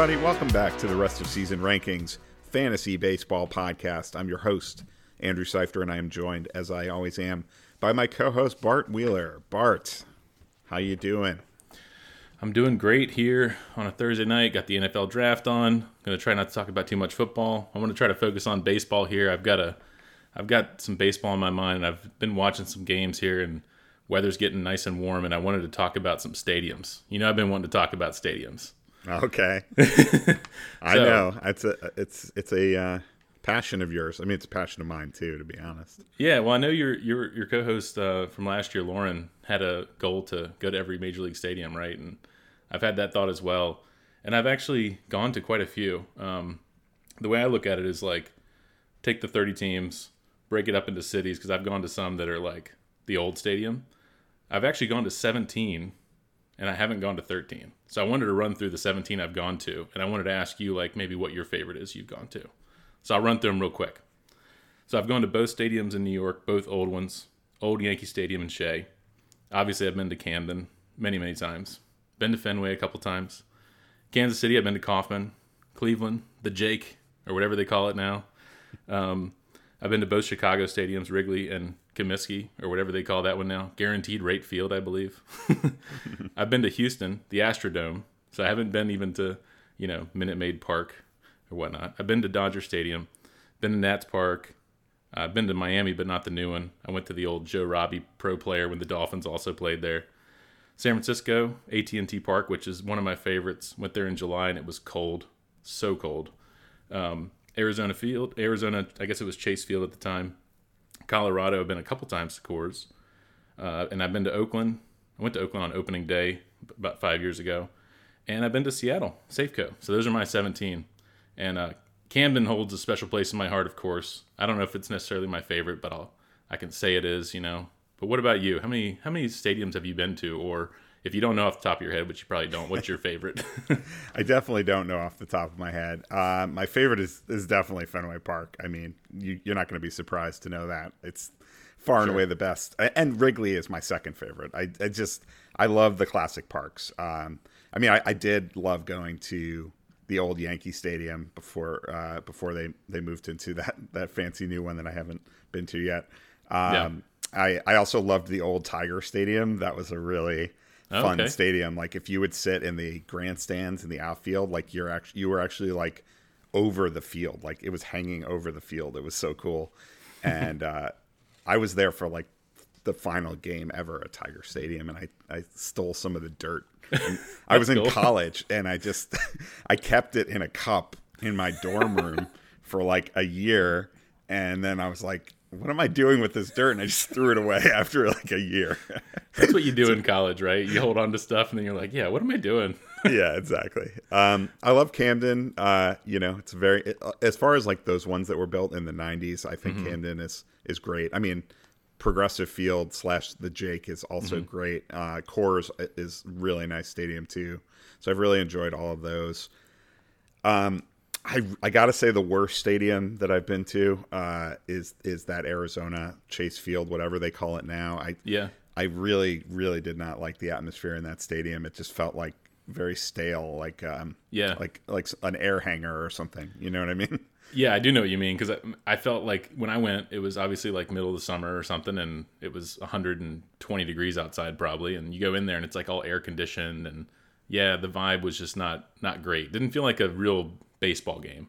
Everybody? Welcome back to the rest of season rankings fantasy baseball podcast. I'm your host, Andrew Seifter, and I am joined, as I always am, by my co-host Bart Wheeler. Bart, how you doing? I'm doing great here on a Thursday night. Got the NFL draft on. I'm gonna try not to talk about too much football. I want to try to focus on baseball here. I've got a, I've got some baseball in my mind, and I've been watching some games here, and weather's getting nice and warm, and I wanted to talk about some stadiums. You know, I've been wanting to talk about stadiums. Okay, I know it's a it's it's a uh, passion of yours. I mean, it's a passion of mine too, to be honest. Yeah, well, I know your your your co-host uh, from last year, Lauren, had a goal to go to every major league stadium, right? And I've had that thought as well, and I've actually gone to quite a few. Um, the way I look at it is like take the thirty teams, break it up into cities because I've gone to some that are like the old stadium. I've actually gone to seventeen, and I haven't gone to thirteen. So I wanted to run through the seventeen I've gone to, and I wanted to ask you like maybe what your favorite is you've gone to. So I'll run through them real quick. So I've gone to both stadiums in New York, both old ones. Old Yankee Stadium in Shea. Obviously, I've been to Camden many, many times. Been to Fenway a couple times. Kansas City, I've been to Kauffman. Cleveland, the Jake, or whatever they call it now. Um, I've been to both Chicago stadiums, Wrigley and Comiskey, or whatever they call that one now. Guaranteed Rate Field, I believe. I've been to Houston, the Astrodome. So I haven't been even to, you know, Minute Maid Park or whatnot. I've been to Dodger Stadium, been to Nats Park. I've been to Miami, but not the new one. I went to the old Joe Robbie Pro Player when the Dolphins also played there. San Francisco, AT&T Park, which is one of my favorites. Went there in July and it was cold, so cold. Um, Arizona Field, Arizona, I guess it was Chase Field at the time. Colorado, I've been a couple times to Coors, uh, and I've been to Oakland. I went to Oakland on opening day about five years ago, and I've been to Seattle, Safeco. So those are my 17. And uh, Camden holds a special place in my heart, of course. I don't know if it's necessarily my favorite, but I'll I can say it is, you know. But what about you? How many how many stadiums have you been to? Or if you don't know off the top of your head, which you probably don't, what's your favorite? I definitely don't know off the top of my head. Uh, my favorite is is definitely Fenway Park. I mean, you, you're not going to be surprised to know that it's far and away the best. And Wrigley is my second favorite. I, I just I love the classic parks. Um, I mean, I, I did love going to the old Yankee Stadium before uh, before they they moved into that that fancy new one that I haven't been to yet. Um, I I also loved the old Tiger Stadium. That was a really fun Okay. stadium. Like if you would sit in the grandstands in the outfield, like you're actually you were actually like over the field, like it was hanging over the field. It was so cool, and uh, I was there for like the final game ever at Tiger Stadium, and I I stole some of the dirt. I was in cool. college, and I just I kept it in a cup in my dorm room for like a year, and then I was like. What am I doing with this dirt? And I just threw it away after like a year. That's what you do in college, right? You hold on to stuff and then you're like, yeah, what am I doing? yeah, exactly. Um, I love Camden. Uh, you know, it's very it, as far as like those ones that were built in the '90s. I think Camden is is great. I mean, Progressive Field slash the Jake is also great. Uh, Coors is really nice stadium too. So I've really enjoyed all of those. Um, I I gotta say the worst stadium that I've been to uh, is is that Arizona Chase Field, whatever they call it now. I Yeah. I really, really did not like the atmosphere in that stadium. It just felt like very stale, like um, Yeah. like like an air hangar or something. You know what I mean? Yeah, I do know what you mean because I, I felt like when I went, it was obviously like middle of the summer or something, and it was 120 degrees outside probably, and you go in there and it's like all air conditioned, and yeah, the vibe was just not not great. Didn't feel like a real baseball game.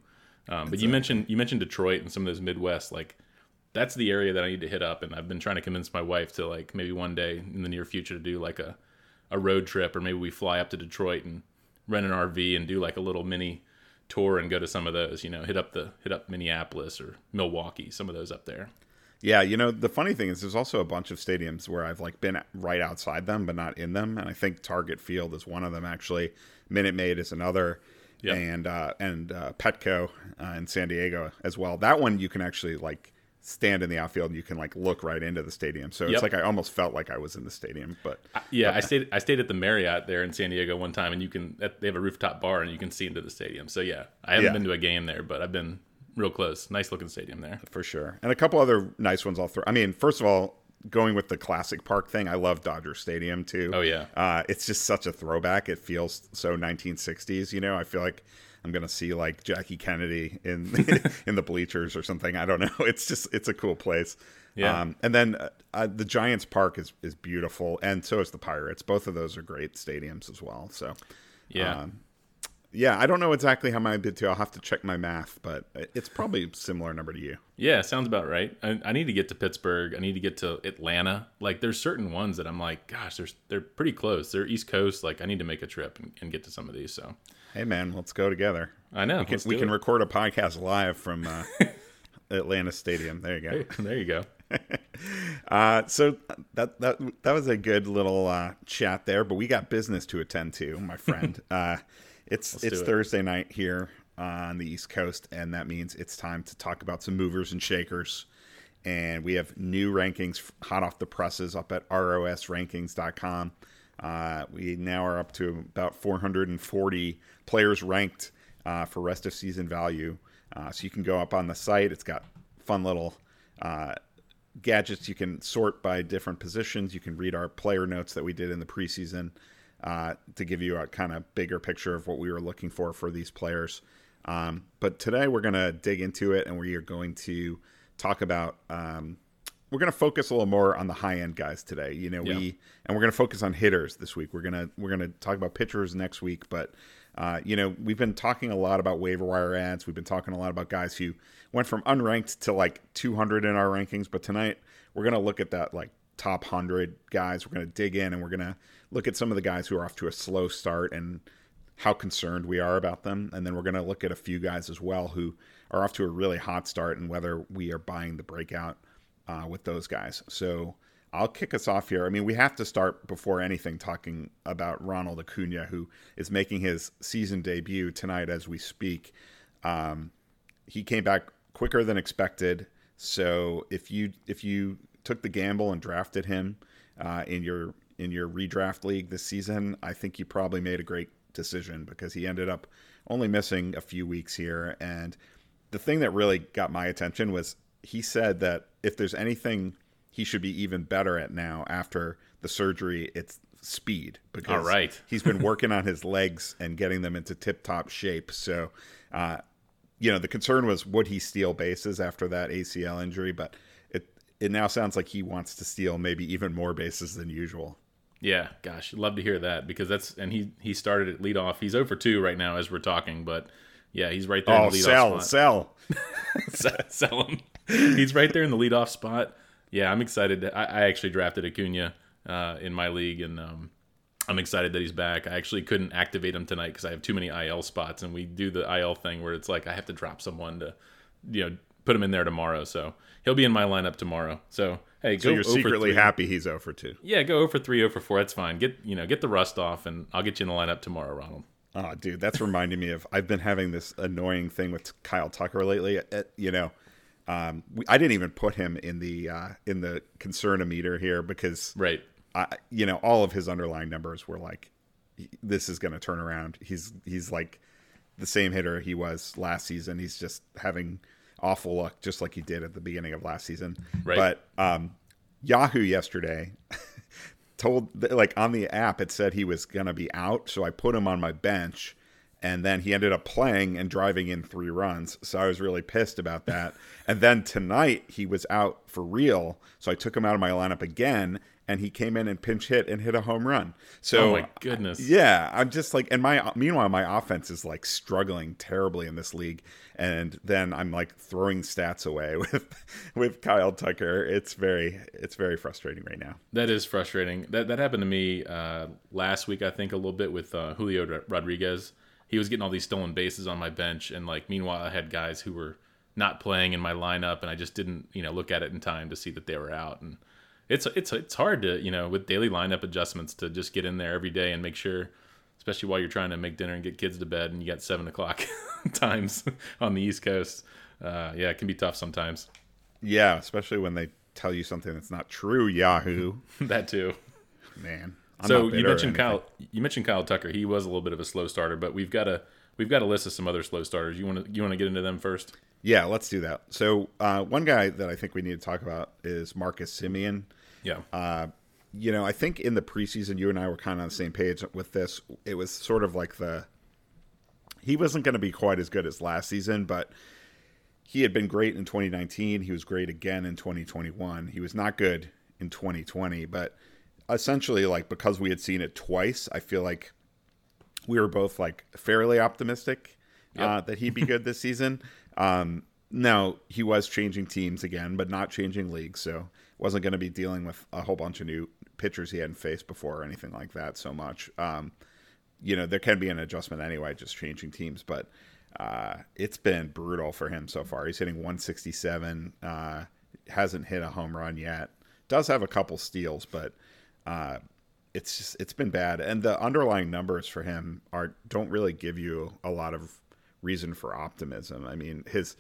Um, but you mentioned you mentioned Detroit and some of those Midwest, like that's the area that I need to hit up, and I've been trying to convince my wife to like maybe one day in the near future to do like a a road trip, or maybe we fly up to Detroit and rent an RV and do like a little mini tour and go to some of those. You know, hit up the hit up Minneapolis or Milwaukee, some of those up there. Yeah, you know the funny thing is, there's also a bunch of stadiums where I've like been right outside them, but not in them, and I think Target Field is one of them. Actually, Minute Maid is another, Yep. and uh, and uh, Petco uh, in San Diego as well. That one you can actually like stand in the outfield and you can like look right into the stadium. So it's like I almost felt like I was in the stadium, but Yeah, I stayed I stayed at the Marriott there in San Diego one time, and you can they have a rooftop bar and you can see into the stadium. So yeah, I haven't Yeah. been to a game there, but I've been real close. Nice looking stadium there. for sure. And a couple other nice ones I'll throw. I mean, first of all, going with the classic park thing, I love Dodger Stadium too. Oh yeah, uh, it's just such a throwback. It feels so 1960s. You know, I feel like I'm gonna see like Jackie Kennedy in in the bleachers or something. I don't know. It's just it's a cool place. Yeah. Um, and then uh, uh, the Giants Park is is beautiful, and so is the Pirates. Both of those are great stadiums as well. So yeah. Um, yeah, I don't know exactly how many I've been to. I'll have to check my math, but it's probably similar number to you. Yeah, sounds about right. I, I, need to get to Pittsburgh. I need to get to Atlanta. Like, there's certain ones that I'm like, gosh, they're they're pretty close. They're East Coast. Like, I need to make a trip and, and get to some of these. So, hey, man, let's go together. I know. We can, we can record a podcast live from uh, Atlanta Stadium. There you go. Hey, there you go. uh, so that that that was a good little uh, chat there, but we got business to attend to, my friend. it's Let's it's Thursday night here on the East Coast, and that means it's time to talk about some movers and shakers. And we have new rankings hot off the presses up at rosrankings.com. Uh, we now are up to about 440 players ranked uh, for rest of season value. Uh, so you can go up on the site. It's got fun little uh, gadgets. You can sort by different positions. You can read our player notes that we did in the preseason uh, to give you a kind of bigger picture of what we were looking for for these players. Um, but today we're going to dig into it and we are going to talk about. Um, we're going to focus a little more on the high end guys today. You know, yeah. we and we're going to focus on hitters this week. We're gonna we're gonna talk about pitchers next week, but uh, you know, we've been talking a lot about waiver wire ads. We've been talking a lot about guys who went from unranked to like 200 in our rankings. But tonight we're going to look at that like top 100 guys. We're going to dig in and we're going to look at some of the guys who are off to a slow start and how concerned we are about them. And then we're going to look at a few guys as well who are off to a really hot start and whether we are buying the breakout uh, with those guys. So I'll kick us off here. I mean, we have to start before anything talking about Ronald Acuna, who is making his season debut tonight as we speak. Um, he came back quicker than expected. So if you if you took the gamble and drafted him uh, in your in your redraft league this season, I think you probably made a great decision because he ended up only missing a few weeks here. And the thing that really got my attention was he said that if there's anything he should be even better at now after the surgery, it's speed because All right. he's been working on his legs and getting them into tip top shape. So, uh, you know, the concern was would he steal bases after that ACL injury, but it it now sounds like he wants to steal maybe even more bases than usual. Yeah, gosh, love to hear that because that's and he he started at leadoff. He's over 2 right now as we're talking, but yeah, he's right there. Oh, in the leadoff sell, spot. sell, sell, sell him. He's right there in the leadoff spot. Yeah, I'm excited. I, I, actually drafted Acuna uh, in my league, and um, I'm excited that he's back. I actually couldn't activate him tonight because I have too many IL spots, and we do the IL thing where it's like I have to drop someone to, you know, put him in there tomorrow. So he'll be in my lineup tomorrow. So hey, so you're secretly happy he's 0 for 2. Yeah, go 0 for 3, 0 for 4. That's fine. Get you know get the rust off, and I'll get you in the lineup tomorrow, Ronald. Oh, dude, that's reminding me of I've been having this annoying thing with Kyle Tucker lately. It, you know, um, we, I didn't even put him in the uh, in the concern meter here because right, I, you know, all of his underlying numbers were like, this is going to turn around. He's he's like the same hitter he was last season. He's just having awful luck, just like he did at the beginning of last season. Right. But um, Yahoo yesterday told, like on the app, it said he was going to be out. So I put him on my bench. And then he ended up playing and driving in three runs. So I was really pissed about that. and then tonight he was out for real. So I took him out of my lineup again and he came in and pinch hit and hit a home run. So oh my goodness, yeah, I'm just like, and my meanwhile my offense is like struggling terribly in this league, and then I'm like throwing stats away with with Kyle Tucker. It's very it's very frustrating right now. That is frustrating. That that happened to me uh, last week, I think, a little bit with uh, Julio Rodriguez. He was getting all these stolen bases on my bench, and like meanwhile, I had guys who were not playing in my lineup, and I just didn't you know look at it in time to see that they were out and it's it's it's hard to you know with daily lineup adjustments to just get in there every day and make sure, especially while you're trying to make dinner and get kids to bed and you got seven o'clock times on the East Coast. Uh, yeah, it can be tough sometimes. Yeah, especially when they tell you something that's not true. Yahoo. that too. Man. I'm so you mentioned Kyle. You mentioned Kyle Tucker. He was a little bit of a slow starter, but we've got a we've got a list of some other slow starters. You want to you want to get into them first? Yeah, let's do that. So uh, one guy that I think we need to talk about is Marcus Semien. Yeah. Uh, you know, I think in the preseason, you and I were kind of on the same page with this. It was sort of like the he wasn't going to be quite as good as last season, but he had been great in 2019. He was great again in 2021. He was not good in 2020, but essentially, like because we had seen it twice, I feel like we were both like fairly optimistic yep. uh, that he'd be good this season. Um, now he was changing teams again, but not changing leagues, so wasn't going to be dealing with a whole bunch of new pitchers he hadn't faced before or anything like that so much. Um, you know, there can be an adjustment anyway, just changing teams, but uh, it's been brutal for him so far. He's hitting 167, uh, hasn't hit a home run yet. Does have a couple steals, but uh, it's just it's been bad. And the underlying numbers for him are don't really give you a lot of reason for optimism. I mean, his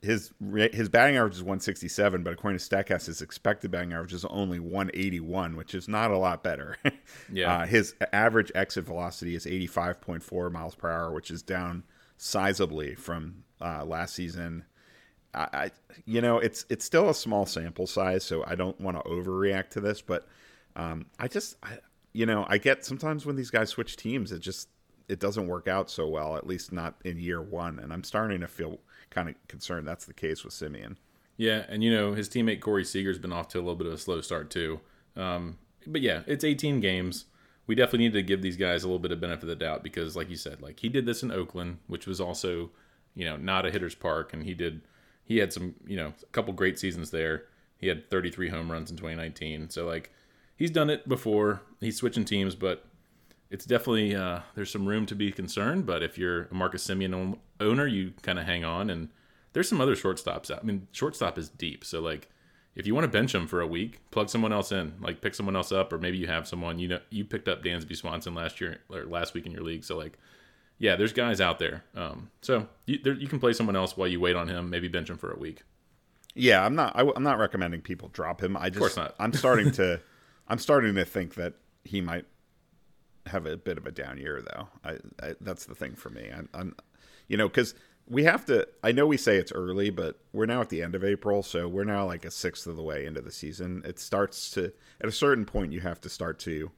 his his batting average is 167, but according to Statcast, his expected batting average is only 181, which is not a lot better. yeah. Uh, his average exit velocity is 85.4 miles per hour, which is down sizably from uh, last season. I, I, you know, it's it's still a small sample size, so I don't want to overreact to this, but um, I just, I, you know, I get sometimes when these guys switch teams, it just it doesn't work out so well, at least not in year one, and I'm starting to feel kind of concerned that's the case with Semien. Yeah, and you know his teammate Corey Seager's been off to a little bit of a slow start too. Um, but yeah, it's 18 games. We definitely need to give these guys a little bit of benefit of the doubt because, like you said, like he did this in Oakland, which was also, you know, not a hitter's park, and he did he had some, you know, a couple great seasons there. He had 33 home runs in 2019, so like he's done it before. He's switching teams, but it's definitely uh, there's some room to be concerned. But if you're a Marcus Semien owner, you kind of hang on. And there's some other shortstops. Out. I mean, shortstop is deep, so like if you want to bench him for a week, plug someone else in, like pick someone else up, or maybe you have someone you know you picked up Dansby Swanson last year or last week in your league. So like, yeah, there's guys out there. Um, so you, there, you can play someone else while you wait on him. Maybe bench him for a week. Yeah, I'm not. I, am not recommending people drop him. I just, of course not. I'm starting to, I'm starting to think that he might have a bit of a down year, though. I, I that's the thing for me. I'm, I'm you know, because we have to. I know we say it's early, but we're now at the end of April, so we're now like a sixth of the way into the season. It starts to at a certain point you have to start to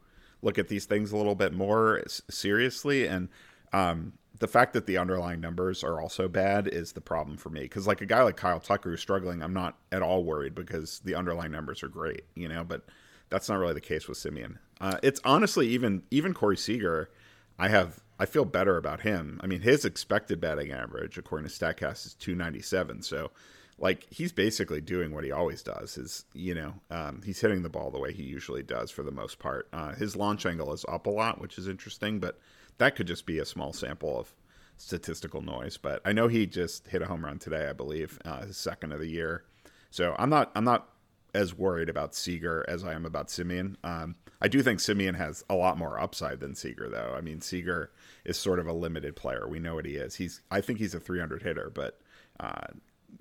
look at these things a little bit more seriously, and um, the fact that the underlying numbers are also bad is the problem for me. Because like a guy like Kyle Tucker who's struggling, I'm not at all worried because the underlying numbers are great, you know. But that's not really the case with Semien. Uh, it's honestly even even Corey Seager. I have I feel better about him. I mean, his expected batting average, according to Statcast, is 297. So, like, he's basically doing what he always does. Is you know, um, he's hitting the ball the way he usually does for the most part. Uh, his launch angle is up a lot, which is interesting, but that could just be a small sample of statistical noise. But I know he just hit a home run today, I believe, uh, his second of the year. So I'm not I'm not as worried about Seager as I am about Semien. Um, I do think Semien has a lot more upside than Seager, though. I mean, Seager is sort of a limited player. We know what he is. He's I think he's a 300 hitter, but uh,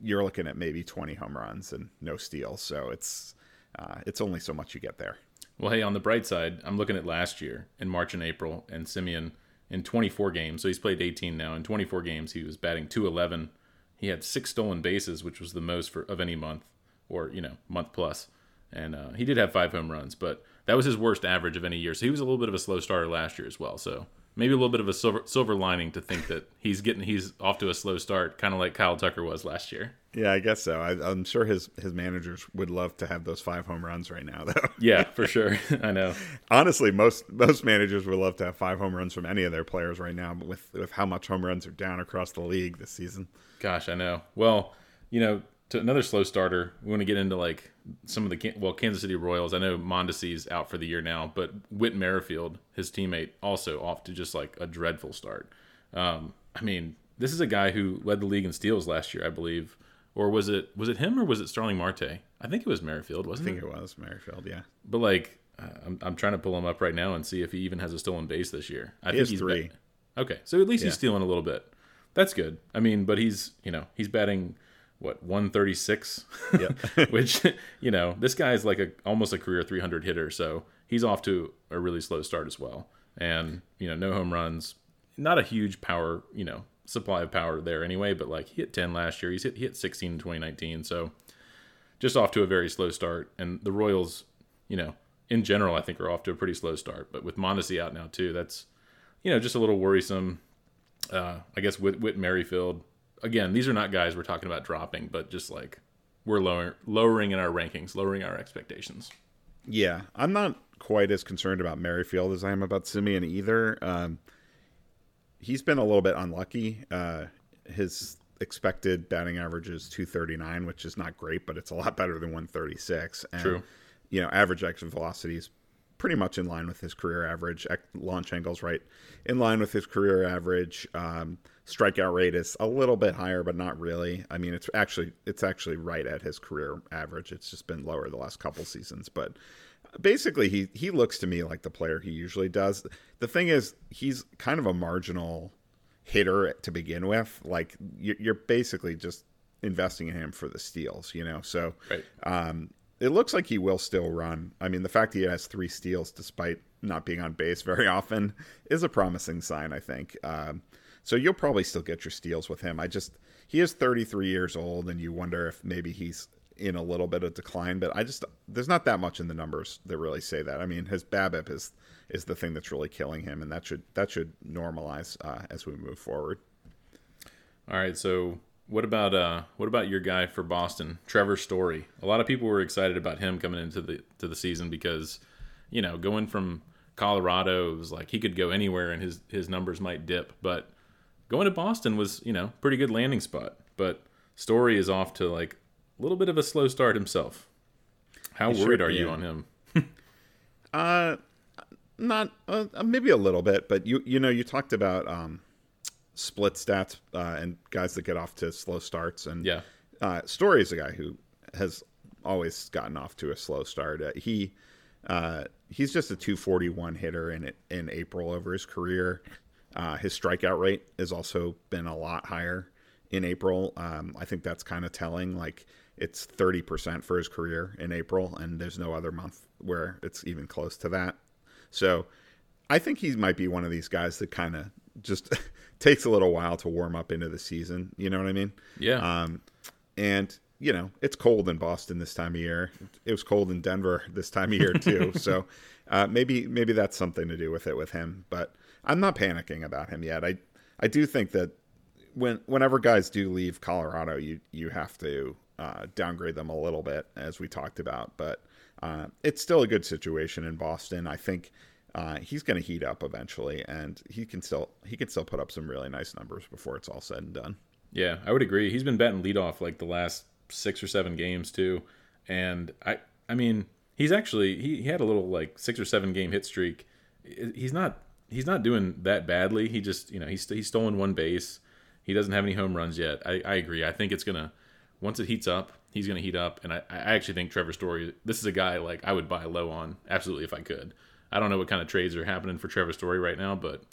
you're looking at maybe 20 home runs and no steals. So it's uh, it's only so much you get there. Well, hey, on the bright side, I'm looking at last year in March and April, and Semien in 24 games. So he's played 18 now. In 24 games, he was batting 211. He had six stolen bases, which was the most for of any month or you know month plus. And uh, he did have five home runs, but that was his worst average of any year. So he was a little bit of a slow starter last year as well. So maybe a little bit of a silver silver lining to think that he's getting he's off to a slow start, kind of like Kyle Tucker was last year. Yeah, I guess so. I, am sure his his managers would love to have those five home runs right now, though. yeah, for sure. I know. Honestly, most most managers would love to have five home runs from any of their players right now, but with with how much home runs are down across the league this season. Gosh, I know. Well, you know, to another slow starter, we want to get into like some of the well Kansas City Royals. I know Mondesi's out for the year now, but Whit Merrifield, his teammate, also off to just like a dreadful start. Um, I mean, this is a guy who led the league in steals last year, I believe, or was it was it him or was it Starling Marte? I think it was Merrifield, wasn't it? I think it? it was Merrifield, yeah. But like, uh, I'm I'm trying to pull him up right now and see if he even has a stolen base this year. I he think he's three. okay, so at least yeah. he's stealing a little bit. That's good. I mean, but he's you know he's batting what 136 yeah. which you know this guy is like a almost a career 300 hitter so he's off to a really slow start as well and you know no home runs not a huge power you know supply of power there anyway but like he hit 10 last year he's hit, he hit 16 in 2019 so just off to a very slow start and the royals you know, in general, I think are off to a pretty slow start. But with Mondesi out now too, that's you know just a little worrisome. Uh, I guess with Whit Merrifield, again, these are not guys we're talking about dropping, but just like we're lower, lowering in our rankings, lowering our expectations. Yeah, I'm not quite as concerned about Merrifield as I am about Semien either. Um, he's been a little bit unlucky. Uh, his expected batting average is 239, which is not great, but it's a lot better than 136. And, True. You know, average exit velocity is pretty much in line with his career average. Launch angles right in line with his career average. Um, strikeout rate is a little bit higher, but not really. I mean, it's actually it's actually right at his career average. It's just been lower the last couple seasons, but basically he he looks to me like the player he usually does. The thing is, he's kind of a marginal hitter to begin with. Like you're basically just investing in him for the steals, you know. So right. um, it looks like he will still run. I mean, the fact that he has three steals despite not being on base very often is a promising sign, I think. Um, so you'll probably still get your steals with him. I just he is 33 years old, and you wonder if maybe he's in a little bit of decline. But I just there's not that much in the numbers that really say that. I mean, his BABIP is is the thing that's really killing him, and that should that should normalize uh, as we move forward. All right, so what about uh what about your guy for Boston, Trevor Story? A lot of people were excited about him coming into the to the season because, you know, going from Colorado it was like he could go anywhere and his his numbers might dip, but going to Boston was, you know, pretty good landing spot. But Story is off to like a little bit of a slow start himself. How he worried sure, are you on him? uh not uh, maybe a little bit, but you you know, you talked about um split stats uh, and guys that get off to slow starts. And yeah, uh, Story is a guy who has always gotten off to a slow start. Uh, he uh, he's just a 241 hitter in in April over his career. Uh, his strikeout rate has also been a lot higher in April. Um, I think that's kind of telling. Like it's 30% for his career in April, and there's no other month where it's even close to that. So I think he might be one of these guys that kind of just takes a little while to warm up into the season. You know what I mean? Yeah. Um, and you know it's cold in Boston this time of year. It was cold in Denver this time of year too. so uh, maybe maybe that's something to do with it with him. But I'm not panicking about him yet. I I do think that when whenever guys do leave Colorado, you you have to uh, downgrade them a little bit, as we talked about. But uh, it's still a good situation in Boston. I think uh, he's going to heat up eventually, and he can still he can still put up some really nice numbers before it's all said and done. Yeah, I would agree. He's been batting leadoff like the last six or seven games too, and I I mean he's actually he, he had a little like six or seven game hit streak. He's not he's not doing that badly. He just you know he's he's stolen one base. He doesn't have any home runs yet. I, I agree. I think it's gonna once it heats up, he's gonna heat up, and I, I actually think Trevor Story. This is a guy like I would buy low on absolutely if I could. I don't know what kind of trades are happening for Trevor Story right now, but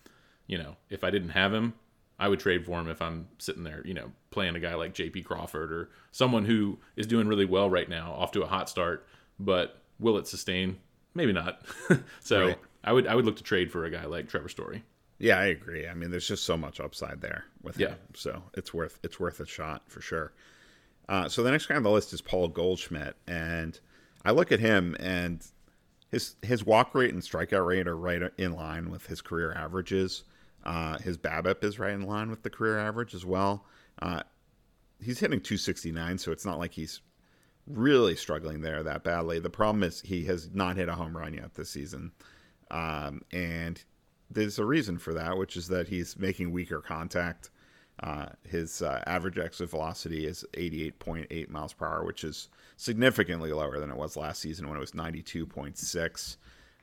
you know, if I didn't have him, I would trade for him if I'm sitting there, you know, playing a guy like JP Crawford or someone who is doing really well right now, off to a hot start, but will it sustain? Maybe not. so right. I would I would look to trade for a guy like Trevor Story. Yeah, I agree. I mean, there's just so much upside there with yeah. him, so it's worth it's worth a shot for sure. Uh, so the next guy on the list is Paul Goldschmidt, and I look at him and his his walk rate and strikeout rate are right in line with his career averages. Uh, his BABIP is right in line with the career average as well. Uh, he's hitting 269, so it's not like he's really struggling there that badly. The problem is he has not hit a home run yet this season, um, and there's a reason for that, which is that he's making weaker contact. Uh, his uh, average exit velocity is 88.8 miles per hour, which is significantly lower than it was last season when it was 92.6.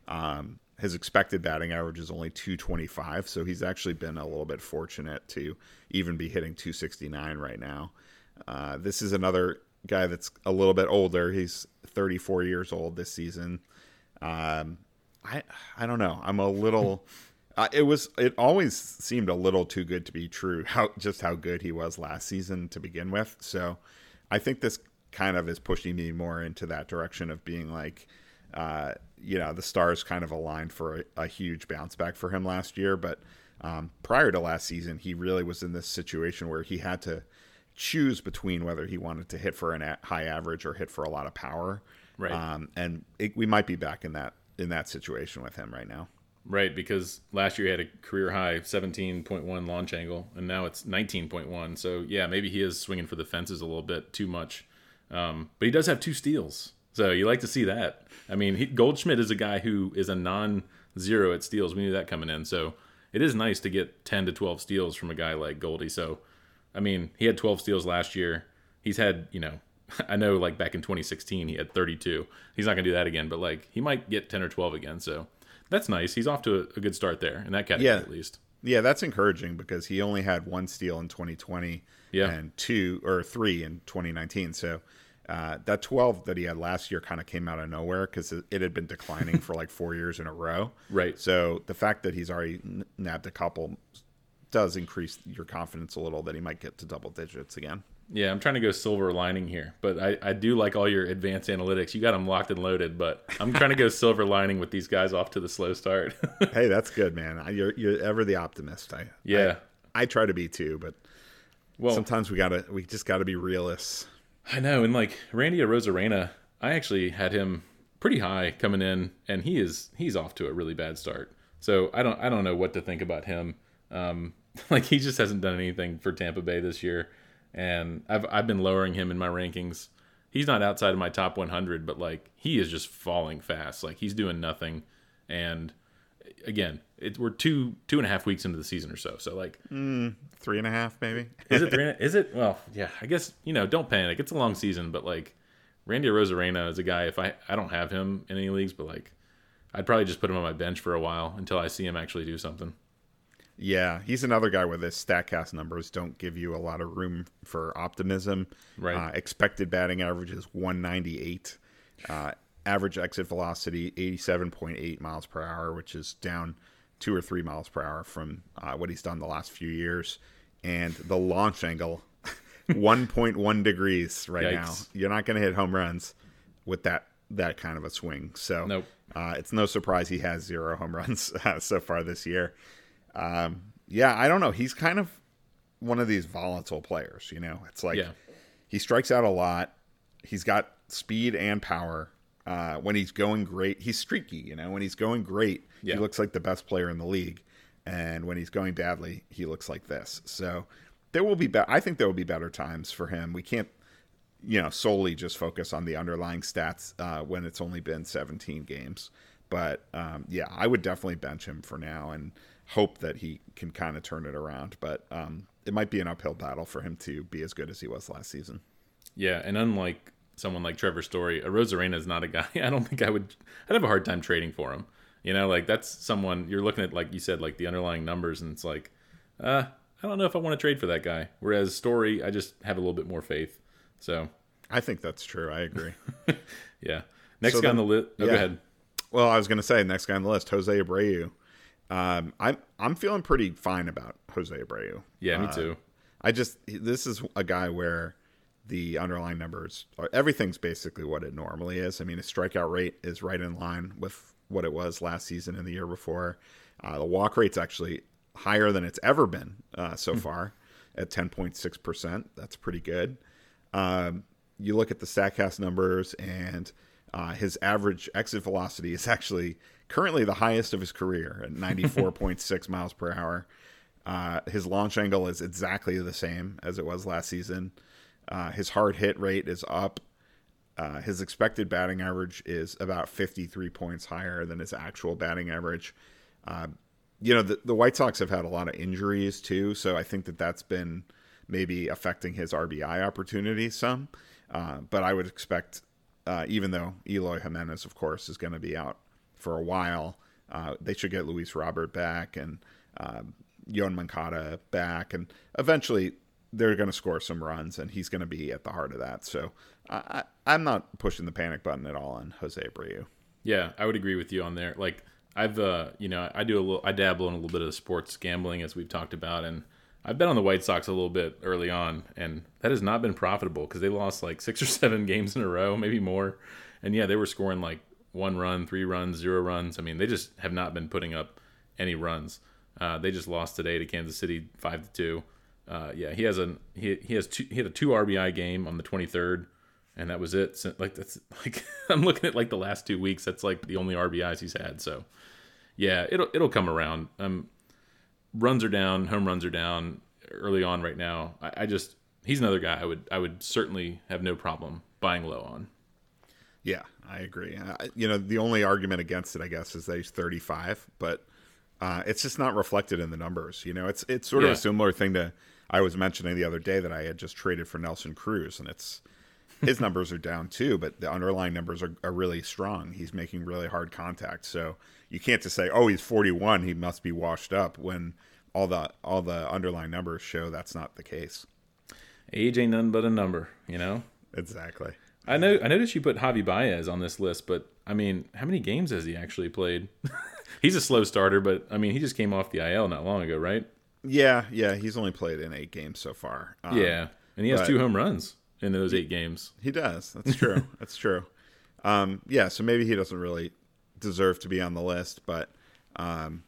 Um, his expected batting average is only 225, so he's actually been a little bit fortunate to even be hitting 269 right now. Uh, this is another guy that's a little bit older. He's 34 years old this season. Um, I I don't know. I'm a little. Uh, it was. It always seemed a little too good to be true. How just how good he was last season to begin with. So, I think this kind of is pushing me more into that direction of being like, uh, you know, the stars kind of aligned for a, a huge bounce back for him last year. But um, prior to last season, he really was in this situation where he had to choose between whether he wanted to hit for a high average or hit for a lot of power. Right. Um, and it, we might be back in that in that situation with him right now. Right, because last year he had a career high 17.1 launch angle, and now it's 19.1. So yeah, maybe he is swinging for the fences a little bit too much. Um, but he does have two steals, so you like to see that. I mean, he, Goldschmidt is a guy who is a non-zero at steals. We knew that coming in, so it is nice to get 10 to 12 steals from a guy like Goldie. So, I mean, he had 12 steals last year. He's had, you know, I know like back in 2016 he had 32. He's not gonna do that again, but like he might get 10 or 12 again. So that's nice. He's off to a, good start there in that category Yeah. at least. Yeah, that's encouraging because he only had one steal in 2020 Yeah. and two or three in 2019. So uh, that 12 that he had last year kind of came out of nowhere because it, it had been declining for like four years in a row. Right. So the fact that he's already n- nabbed a couple does increase your confidence a little that he might get to double digits again. Yeah, I'm trying to go silver lining here, but I, I do like all your advanced analytics. You got them locked and loaded, but I'm trying to go silver lining with these guys off to the slow start. hey, that's good, man. I- You're you're ever the optimist. I yeah. I, I try to be too, but Well, sometimes we gotta we just gotta be realists. I know, and like Randy Arozarena, I actually had him pretty high coming in, and he is he's off to a really bad start. So I don't I don't know what to think about him. Um, like he just hasn't done anything for Tampa Bay this year, and I've I've been lowering him in my rankings. He's not outside of my top 100, but like he is just falling fast. Like he's doing nothing, and again, it, we're two two and a half weeks into the season or so. So like mm, Three and a half, maybe. is it three? Is it? Well, yeah. I guess you know. Don't panic. It's a long season, but like Randy Arozarena is a guy. If I I don't have him in any leagues, but like I'd probably just put him on my bench for a while until I see him actually do something. Yeah, he's another guy where the Statcast numbers don't give you a lot of room for optimism. Right. Uh, expected batting average is 198. Uh, average exit velocity 87.8 miles per hour, which is down two or three miles per hour from uh, what he's done the last few years. And the launch angle 1.1 degrees right now. You're not going to hit home runs with that that kind of a swing. So Nope. uh, it's no surprise he has zero home runs uh, so far this year. Um, yeah, I don't know. He's kind of one of these volatile players. You know, it's like Yeah. he strikes out a lot. He's got speed and power. Uh, when he's going great, he's streaky. You know, when he's going great, Yeah. he looks like the best player in the league. And when he's going badly, he looks like this. So there will be. Be- I think there will be better times for him. We can't, you know, solely just focus on the underlying stats uh, when it's only been 17 games. But um, yeah, I would definitely bench him for now and hope that he can kind of turn it around. But um, it might be an uphill battle for him to be as good as he was last season. Yeah, and unlike someone like Trevor Story, Arozarena is not a guy. I don't think I would. I'd have a hard time trading for him. You know, like that's someone you're looking at, like you said, like the underlying numbers, and it's like, uh, I don't know if I want to trade for that guy. Whereas Story, I just have a little bit more faith. So I think that's true. I agree. yeah, next So guy on the list. Oh, yeah. Go ahead. well, I was going to say next guy on the list, Jose Abreu. Um, I'm I'm feeling pretty fine about Jose Abreu. Yeah, me Uh, too. I just this is a guy where the underlying numbers are everything's basically what it normally is. I mean, his strikeout rate is right in line with what it was last season and the year before. Uh, the walk rate's actually higher than it's ever been uh, so far at 10.6 percent. That's pretty good. Um, you look at the Statcast numbers, and uh, his average exit velocity is actually currently the highest of his career at 94.6 miles per hour. Uh, his launch angle is exactly the same as it was last season. Uh, his hard hit rate is up. Uh, his expected batting average is about 53 points higher than his actual batting average. Uh, you know, the, the White Sox have had a lot of injuries too, so I think that that's been maybe affecting his RBI opportunity some. Uh, but I would expect, uh, even though Eloy Jimenez, of course, is going to be out for a while, uh, they should get Luis Robert back and um, Yoan Moncada back, and eventually they're going to score some runs, and he's going to be at the heart of that. So I, I'm not pushing the panic button at all on Jose Abreu. Yeah, I would agree with you on there. Like I've uh, you know, I do a little I dabble in a little bit of sports gambling as we've talked about and I've been on the White Sox a little bit early on and that has not been profitable because they lost like 6 or 7 games in a row, maybe more. And yeah, they were scoring like one run, three runs, zero runs. I mean, they just have not been putting up any runs. Uh, they just lost today to Kansas City 5 to 2. Uh, yeah, he has a he, he has two, he had a 2 RBI game on the 23rd and that was it. So, like that's like I'm looking at like the last two weeks. That's like the only RBIs he's had. So yeah, it'll it'll come around. Um, runs are down, home runs are down early on right now. I, I just he's another guy I would I would certainly have no problem buying low on. Yeah, I agree. Uh, you know, the only argument against it, I guess, is that he's 35, but uh, it's just not reflected in the numbers. You know, it's it's sort of a similar thing to I was mentioning the other day that I had just traded for Nelson Cruz, and it's his numbers are down too, but the underlying numbers are, are really strong. He's making really hard contact, so you can't just say, "Oh, he's 41, he must be washed up," when all the all the underlying numbers show that's not the case. Age ain't nothing but a number, you know. Exactly. I know. I noticed you put Javi Baez on this list, but I mean, how many games has he actually played? He's a slow starter, but I mean, he just came off the IL not long ago, right? Yeah, yeah. He's only played in eight games so far. Um, yeah, and he has two home runs in those eight games. He does. That's true. That's true. Um, yeah, so maybe he doesn't really deserve to be on the list, but um,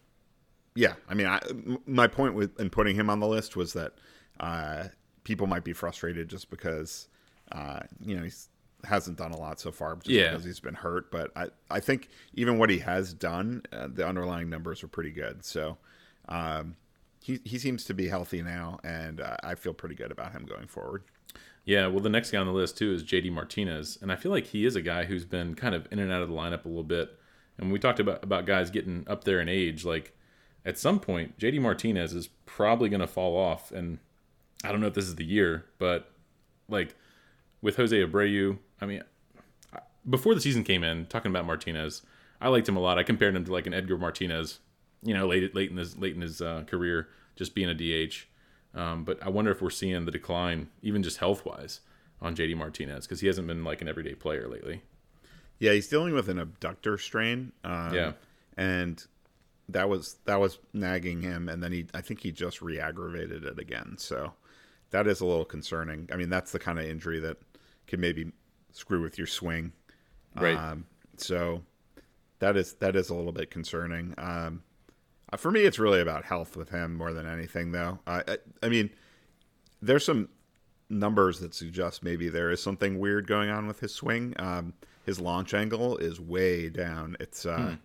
yeah, I mean, I, my point with in putting him on the list was that uh, people might be frustrated just because uh, you know he's hasn't done a lot so far, just Yeah. because he's been hurt. But I, I think even what he has done, uh, the underlying numbers are pretty good. So. Um, he, he seems to be healthy now, and uh, I feel pretty good about him going forward. Yeah, well, the next guy on the list too is JD Martinez, and I feel like he is a guy who's been kind of in and out of the lineup a little bit. And we talked about about guys getting up there in age, like at some point, JD Martinez is probably going to fall off, and I don't know if this is the year, but like with Jose Abreu, I mean, before the season came in, talking about Martinez, I liked him a lot. I compared him to like an Edgar Martinez, you know, late late in his late in his uh, career, just being a DH. Um, but I wonder if we're seeing the decline, even just health wise, on JD Martinez because he hasn't been like an everyday player lately. Yeah, he's dealing with an abductor strain. Um, Yeah. and that was that was nagging him, and then he I think he just re-aggravated it again. So that is a little concerning. I mean, that's the kind of injury that can maybe screw with your swing. Right. Um, so that is that is a little bit concerning. Um, uh, for me, it's really about health with him more than anything, though. I, I, I mean, there's some numbers that suggest maybe there is something weird going on with his swing. Um, his launch angle is way down. It's uh,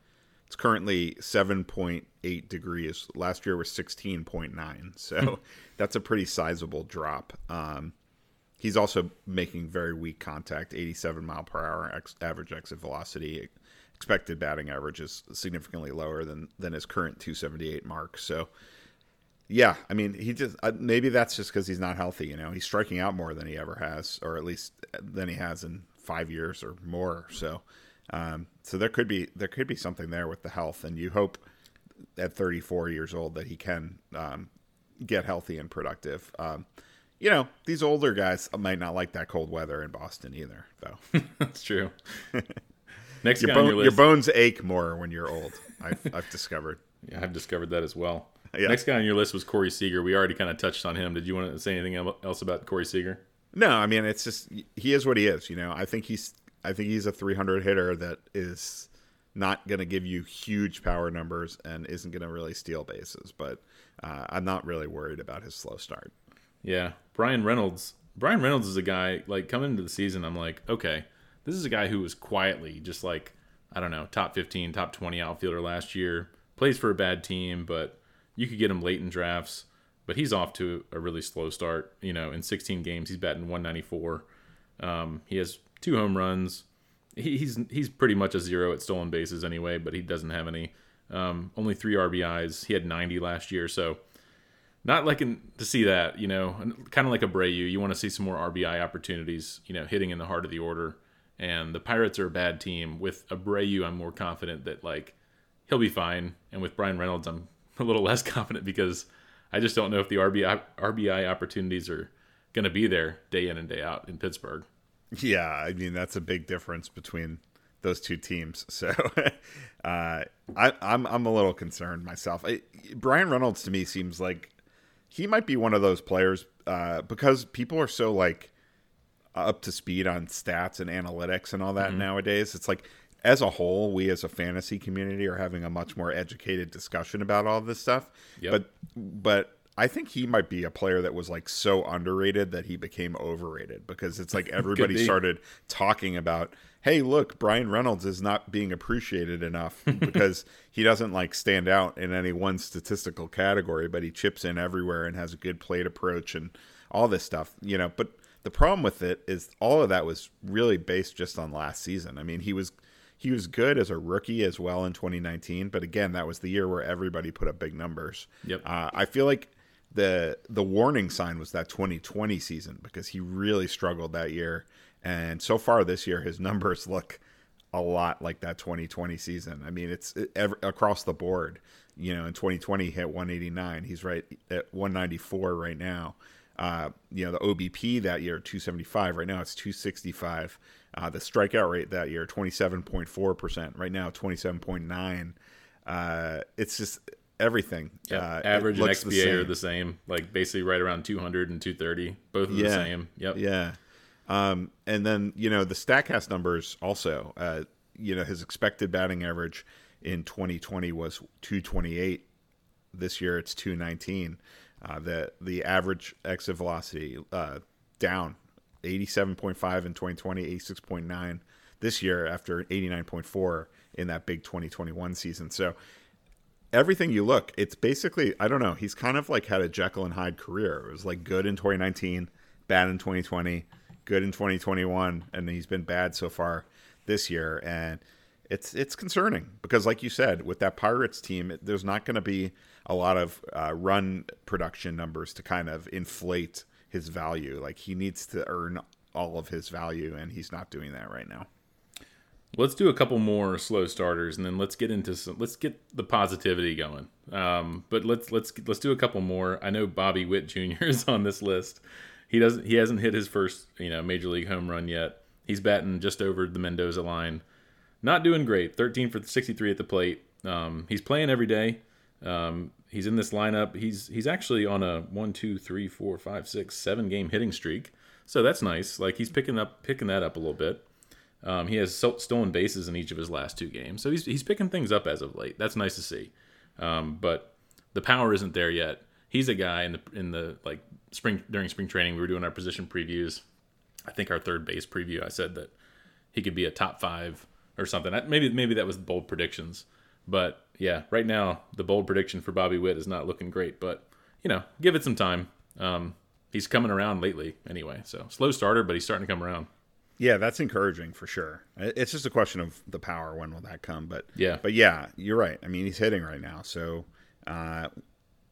it's currently 7.8 degrees. Last year was 16.9, so that's a pretty sizable drop. Um, he's also making very weak contact, 87 mile per hour ex- average exit velocity. Expected batting average is significantly lower than than his current 278 mark. So, yeah, I mean, he just uh, maybe that's just because he's not healthy. You know, he's striking out more than he ever has, or at least than he has in five years or more. So, um, so there could be there could be something there with the health, and you hope at 34 years old that he can um, get healthy and productive. Um, you know, these older guys might not like that cold weather in Boston either, though. That's true. Next your, guy bone, your your bones ache more when you're old. I've, I've discovered. yeah, I've discovered that as well. Yeah. Next guy on your list was Corey Seager. We already kind of touched on him. Did you want to say anything else about Corey Seager? No, I mean it's just he is what he is. You know, I think he's I think he's a 300 hitter that is not going to give you huge power numbers and isn't going to really steal bases. But uh, I'm not really worried about his slow start. Yeah, Bryan Reynolds. Bryan Reynolds is a guy like coming into the season. I'm like, okay, this is a guy who was quietly just like I don't know, top 15, top 20 outfielder last year. Plays for a bad team, but you could get him late in drafts. But he's off to a really slow start. You know, in 16 games, he's batting 194. Um, he has two home runs. He, he's he's pretty much a zero at stolen bases anyway, but he doesn't have any. Um, only three RBIs. He had 90 last year, so not liking to see that, you know, kind of like Abreu. You want to see some more RBI opportunities, you know, hitting in the heart of the order. And the Pirates are a bad team. With Abreu, I'm more confident that like he'll be fine. And with Bryan Reynolds, I'm a little less confident because I just don't know if the RBI RBI opportunities are going to be there day in and day out in Pittsburgh. Yeah, I mean that's a big difference between those two teams. So uh, I, I'm I'm a little concerned myself. I, Bryan Reynolds to me seems like he might be one of those players uh, because people are so like up to speed on stats and analytics and all that Mm-hmm. nowadays. It's like as a whole, we as a fantasy community are having a much more educated discussion about all this stuff. Yep. But but I think he might be a player that was like so underrated that he became overrated because it's like everybody started talking about, hey, look, Bryan Reynolds is not being appreciated enough because he doesn't like stand out in any one statistical category, but he chips in everywhere and has a good plate approach and all this stuff, you know. But the problem with it is all of that was really based just on last season. I mean, he was he was good as a rookie as well in 2019, but again, that was the year where everybody put up big numbers. Yep. Uh, I feel like the the warning sign was that 2020 season because he really struggled that year, and so far this year his numbers look a lot like that 2020 season. I mean, it's it, every, across the board. You know, in 2020 he hit 189. He's right at 194 right now. Uh, you know, the OBP that year 275. Right now it's 265. Uh, the strikeout rate that year 27.4 percent. Right now 27.9. Uh, it's just everything. Yep. Uh, Average and XBA the are the same, like basically right around 200 and 230. Both are yeah. the same. Yep. Yeah. Um, and then you know the Statcast numbers also. Uh, you know his expected batting average in 2020 was 228. This year it's 219. Uh, the the average exit velocity uh, down 87.5 in 2020, 86.9 this year after 89.4 in that big 2021 season. So everything you look, it's basically I don't know. He's kind of like had a Jekyll and Hyde career. It was like good in 2019, bad in 2020, good in 2021, and he's been bad so far this year. And it's it's concerning because, like you said, with that Pirates team, there's not going to be a lot of uh, run production numbers to kind of inflate his value. Like he needs to earn all of his value, and he's not doing that right now. Let's do a couple more slow starters, and then let's get into some. Let's get the positivity going. Um, but let's let's let's do a couple more. I know Bobby Witt Jr. is on this list. He doesn't. He hasn't hit his first you know major league home run yet. He's batting just over the Mendoza line. Not doing great. 13 for 63 at the plate. Um, he's playing every day. Um, he's in this lineup. He's he's actually on a one, two, three, four, five, six, seven game hitting streak. So that's nice. Like he's picking up picking that up a little bit. Um, he has stolen bases in each of his last two games, so he's he's picking things up as of late. That's nice to see. Um, but the power isn't there yet. He's a guy in the in the like spring during spring training. We were doing our position previews. I think our third base preview. I said that he could be a top five or something. Maybe maybe that was bold predictions, but yeah, right now the bold prediction for Bobby Witt is not looking great. But you know, give it some time. Um, he's coming around lately anyway. So slow starter, but he's starting to come around. Yeah, that's encouraging for sure. It's just a question of the power. When will that come? But yeah, but yeah, you're right. I mean, he's hitting right now, so uh,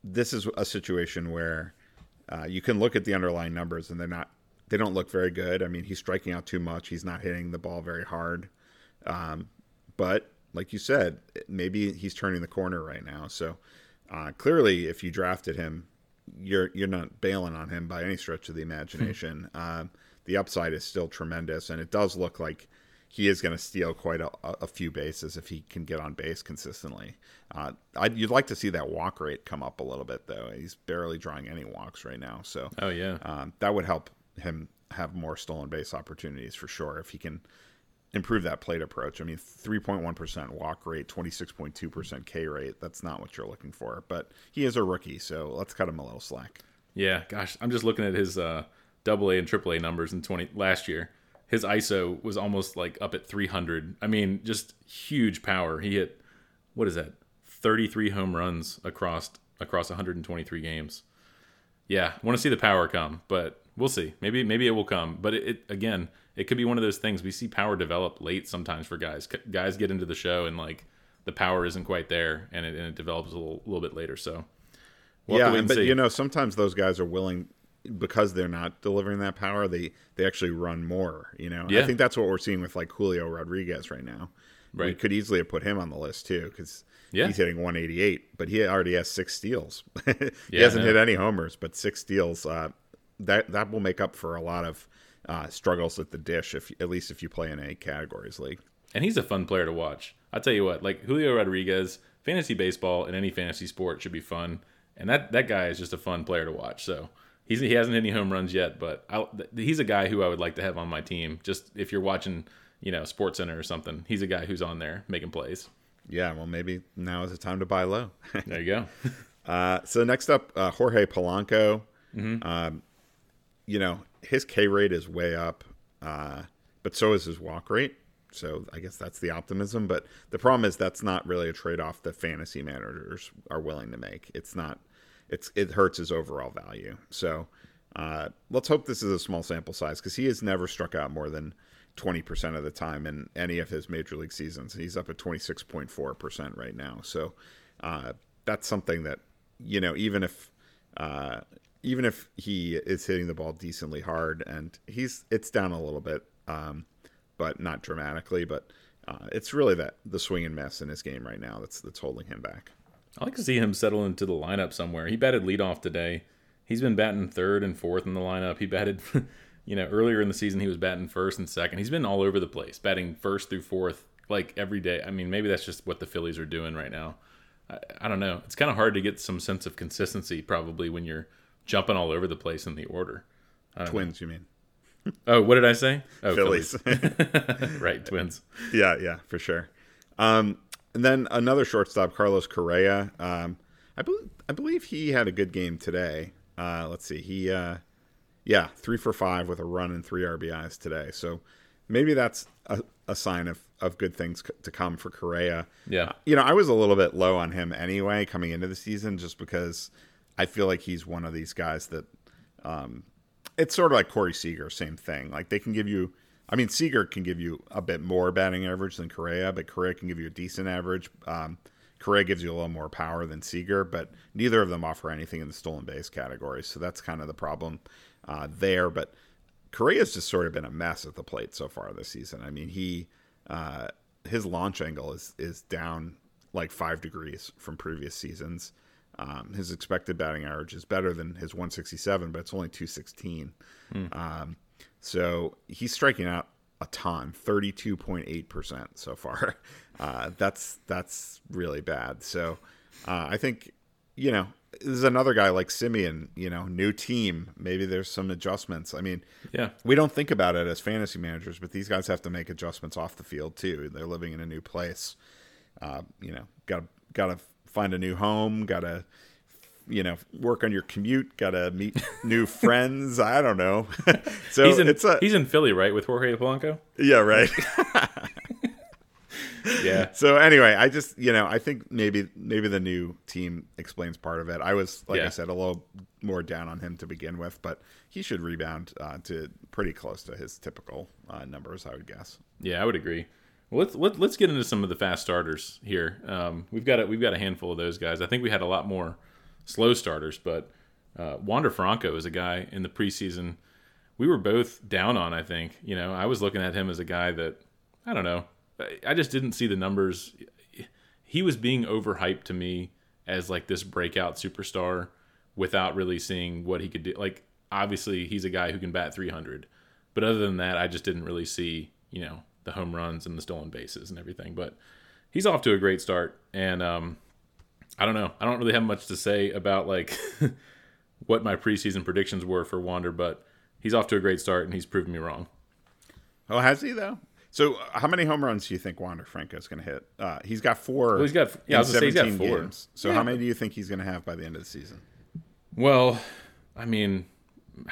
this is a situation where uh, you can look at the underlying numbers and they're not. They don't look very good. I mean, he's striking out too much. He's not hitting the ball very hard. Um, but like you said, maybe he's turning the corner right now. So uh, clearly, if you drafted him, you're you're not bailing on him by any stretch of the imagination. um, the upside is still tremendous, and it does look like he is going to steal quite a, a, few bases if he can get on base consistently. Uh, you'd like to see that walk rate come up a little bit, though. He's barely drawing any walks right now, so oh yeah, um, that would help him have more stolen base opportunities for sure if he can improve that plate approach. I mean, 3.1% walk rate, 26.2% K rate. That's not what you're looking for, but he is a rookie, so let's cut him a little slack. Yeah, gosh, I'm just looking at his uh, double A and triple A numbers in 20 last year. His ISO was almost like up at 300. I mean, just huge power. He hit what is that? 33 home runs across across 123 games. Yeah, want to see the power come, but we'll see. Maybe maybe it will come, but it, it again, it could be one of those things we see power develop late sometimes for guys. Guys get into the show and like the power isn't quite there, and it, and it develops a little, little bit later. So we'll yeah, but see. you know sometimes those guys are willing because they're not delivering that power. They they actually run more. You know, yeah. I think that's what we're seeing with like Julio Rodriguez right now. Right, we could easily have put him on the list too because yeah. he's hitting 188, but he already has six steals. he yeah, hasn't hit any homers, but six steals. Uh, that that will make up for a lot of uh, struggles at the dish, if at least if you play in a categories league. And he's a fun player to watch. I'll tell you what, like Julio Rodriguez, fantasy baseball and any fantasy sport should be fun. And that that guy is just a fun player to watch. So he's he hasn't hit any home runs yet, but I, he's a guy who I would like to have on my team. Just if you're watching, you know, Sports Center or something, he's a guy who's on there making plays. Yeah, well, maybe now is the time to buy low. there you go. Uh, so next up, uh, Jorge Polanco. Um, you know, his K rate is way up, uh, but so is his walk rate. So I guess that's the optimism. But the problem is that's not really a trade off that fantasy managers are willing to make. It's not. It's it hurts his overall value. So uh, let's hope this is a small sample size because he has never struck out more than twenty percent of the time in any of his major league seasons. He's up at twenty six point four percent right now. So uh, that's something that you know even if uh, even if he is hitting the ball decently hard and he's it's down a little bit, um, but not dramatically. But uh, it's really that the swing and miss in his game right now that's that's holding him back. I like to see him settle into the lineup somewhere. He batted leadoff today. He's been batting third and fourth in the lineup. He batted, you know, earlier in the season he was batting first and second. He's been all over the place, batting first through fourth like every day. I mean, maybe that's just what the Phillies are doing right now. I, I don't know. It's kind of hard to get some sense of consistency probably when you're jumping all over the place in the order. Twins, know. you mean? Oh, what did I say? Oh, Phillies. Phillies. right, twins. Yeah, yeah, for sure. Um, and then another shortstop, Carlos Correa. Um, I believe I believe he had a good game today. Uh, let's see, he uh, yeah, three for five with a run and three RBIs today. So maybe that's a, a sign of of good things to come for Correa. Yeah, uh, you know, I was a little bit low on him anyway coming into the season, just because I feel like he's one of these guys that um, it's sort of like Corey Seager, same thing. Like they can give you I mean, Seager can give you a bit more batting average than Correa, but Correa can give you a decent average. Um, Correa gives you a little more power than Seager, but neither of them offer anything in the stolen base category. So that's kind of the problem uh, there. But Correa's just sort of been a mess at the plate so far this season. I mean, he uh, his launch angle is is down like five degrees from previous seasons. Um, his expected batting average is better than his 167, but it's only 216. Hmm. Um, so he's striking out a ton, 32.8% so far. Uh, that's that's really bad. So uh, I think, you know, there's another guy like Semien, you know, new team. Maybe there's some adjustments. I mean, yeah, we don't think about it as fantasy managers, but these guys have to make adjustments off the field too. They're living in a new place. Uh, you know, got to got to find a new home. Got to you know work on your commute gotta meet new friends i don't know so he's in, it's a, he's in philly right with jorge polanco yeah right yeah so anyway i just you know i think maybe maybe the new team explains part of it i was like Yeah. i said a little more down on him to begin with but he should rebound uh, to pretty close to his typical uh, numbers i would guess Yeah, I would agree. Well, let's let, let's get into some of the fast starters here. Um, we've got a, we've got a handful of those guys. I think we had a lot more slow starters, but uh, Wander Franco is a guy in the preseason we were both down on. I think you know I was looking at him as a guy that I don't know. I- just didn't see the numbers. He was being overhyped to me as like this breakout superstar without really seeing what he could do. Like obviously he's a guy who can bat 300, but other than that, I just didn't really see you know the home runs and the stolen bases and everything. But he's off to a great start, and um, I don't know. I don't really have much to say about like what my preseason predictions were for Wander, but he's off to a great start and he's proven me wrong. oh has he though so uh, how many home runs do you think wander franco is going to hit uh, he's got four Well, he's got yeah, I was gonna say he's got 17 four. games so Yeah. how many do you think he's going to have by the end of the season Well, I mean,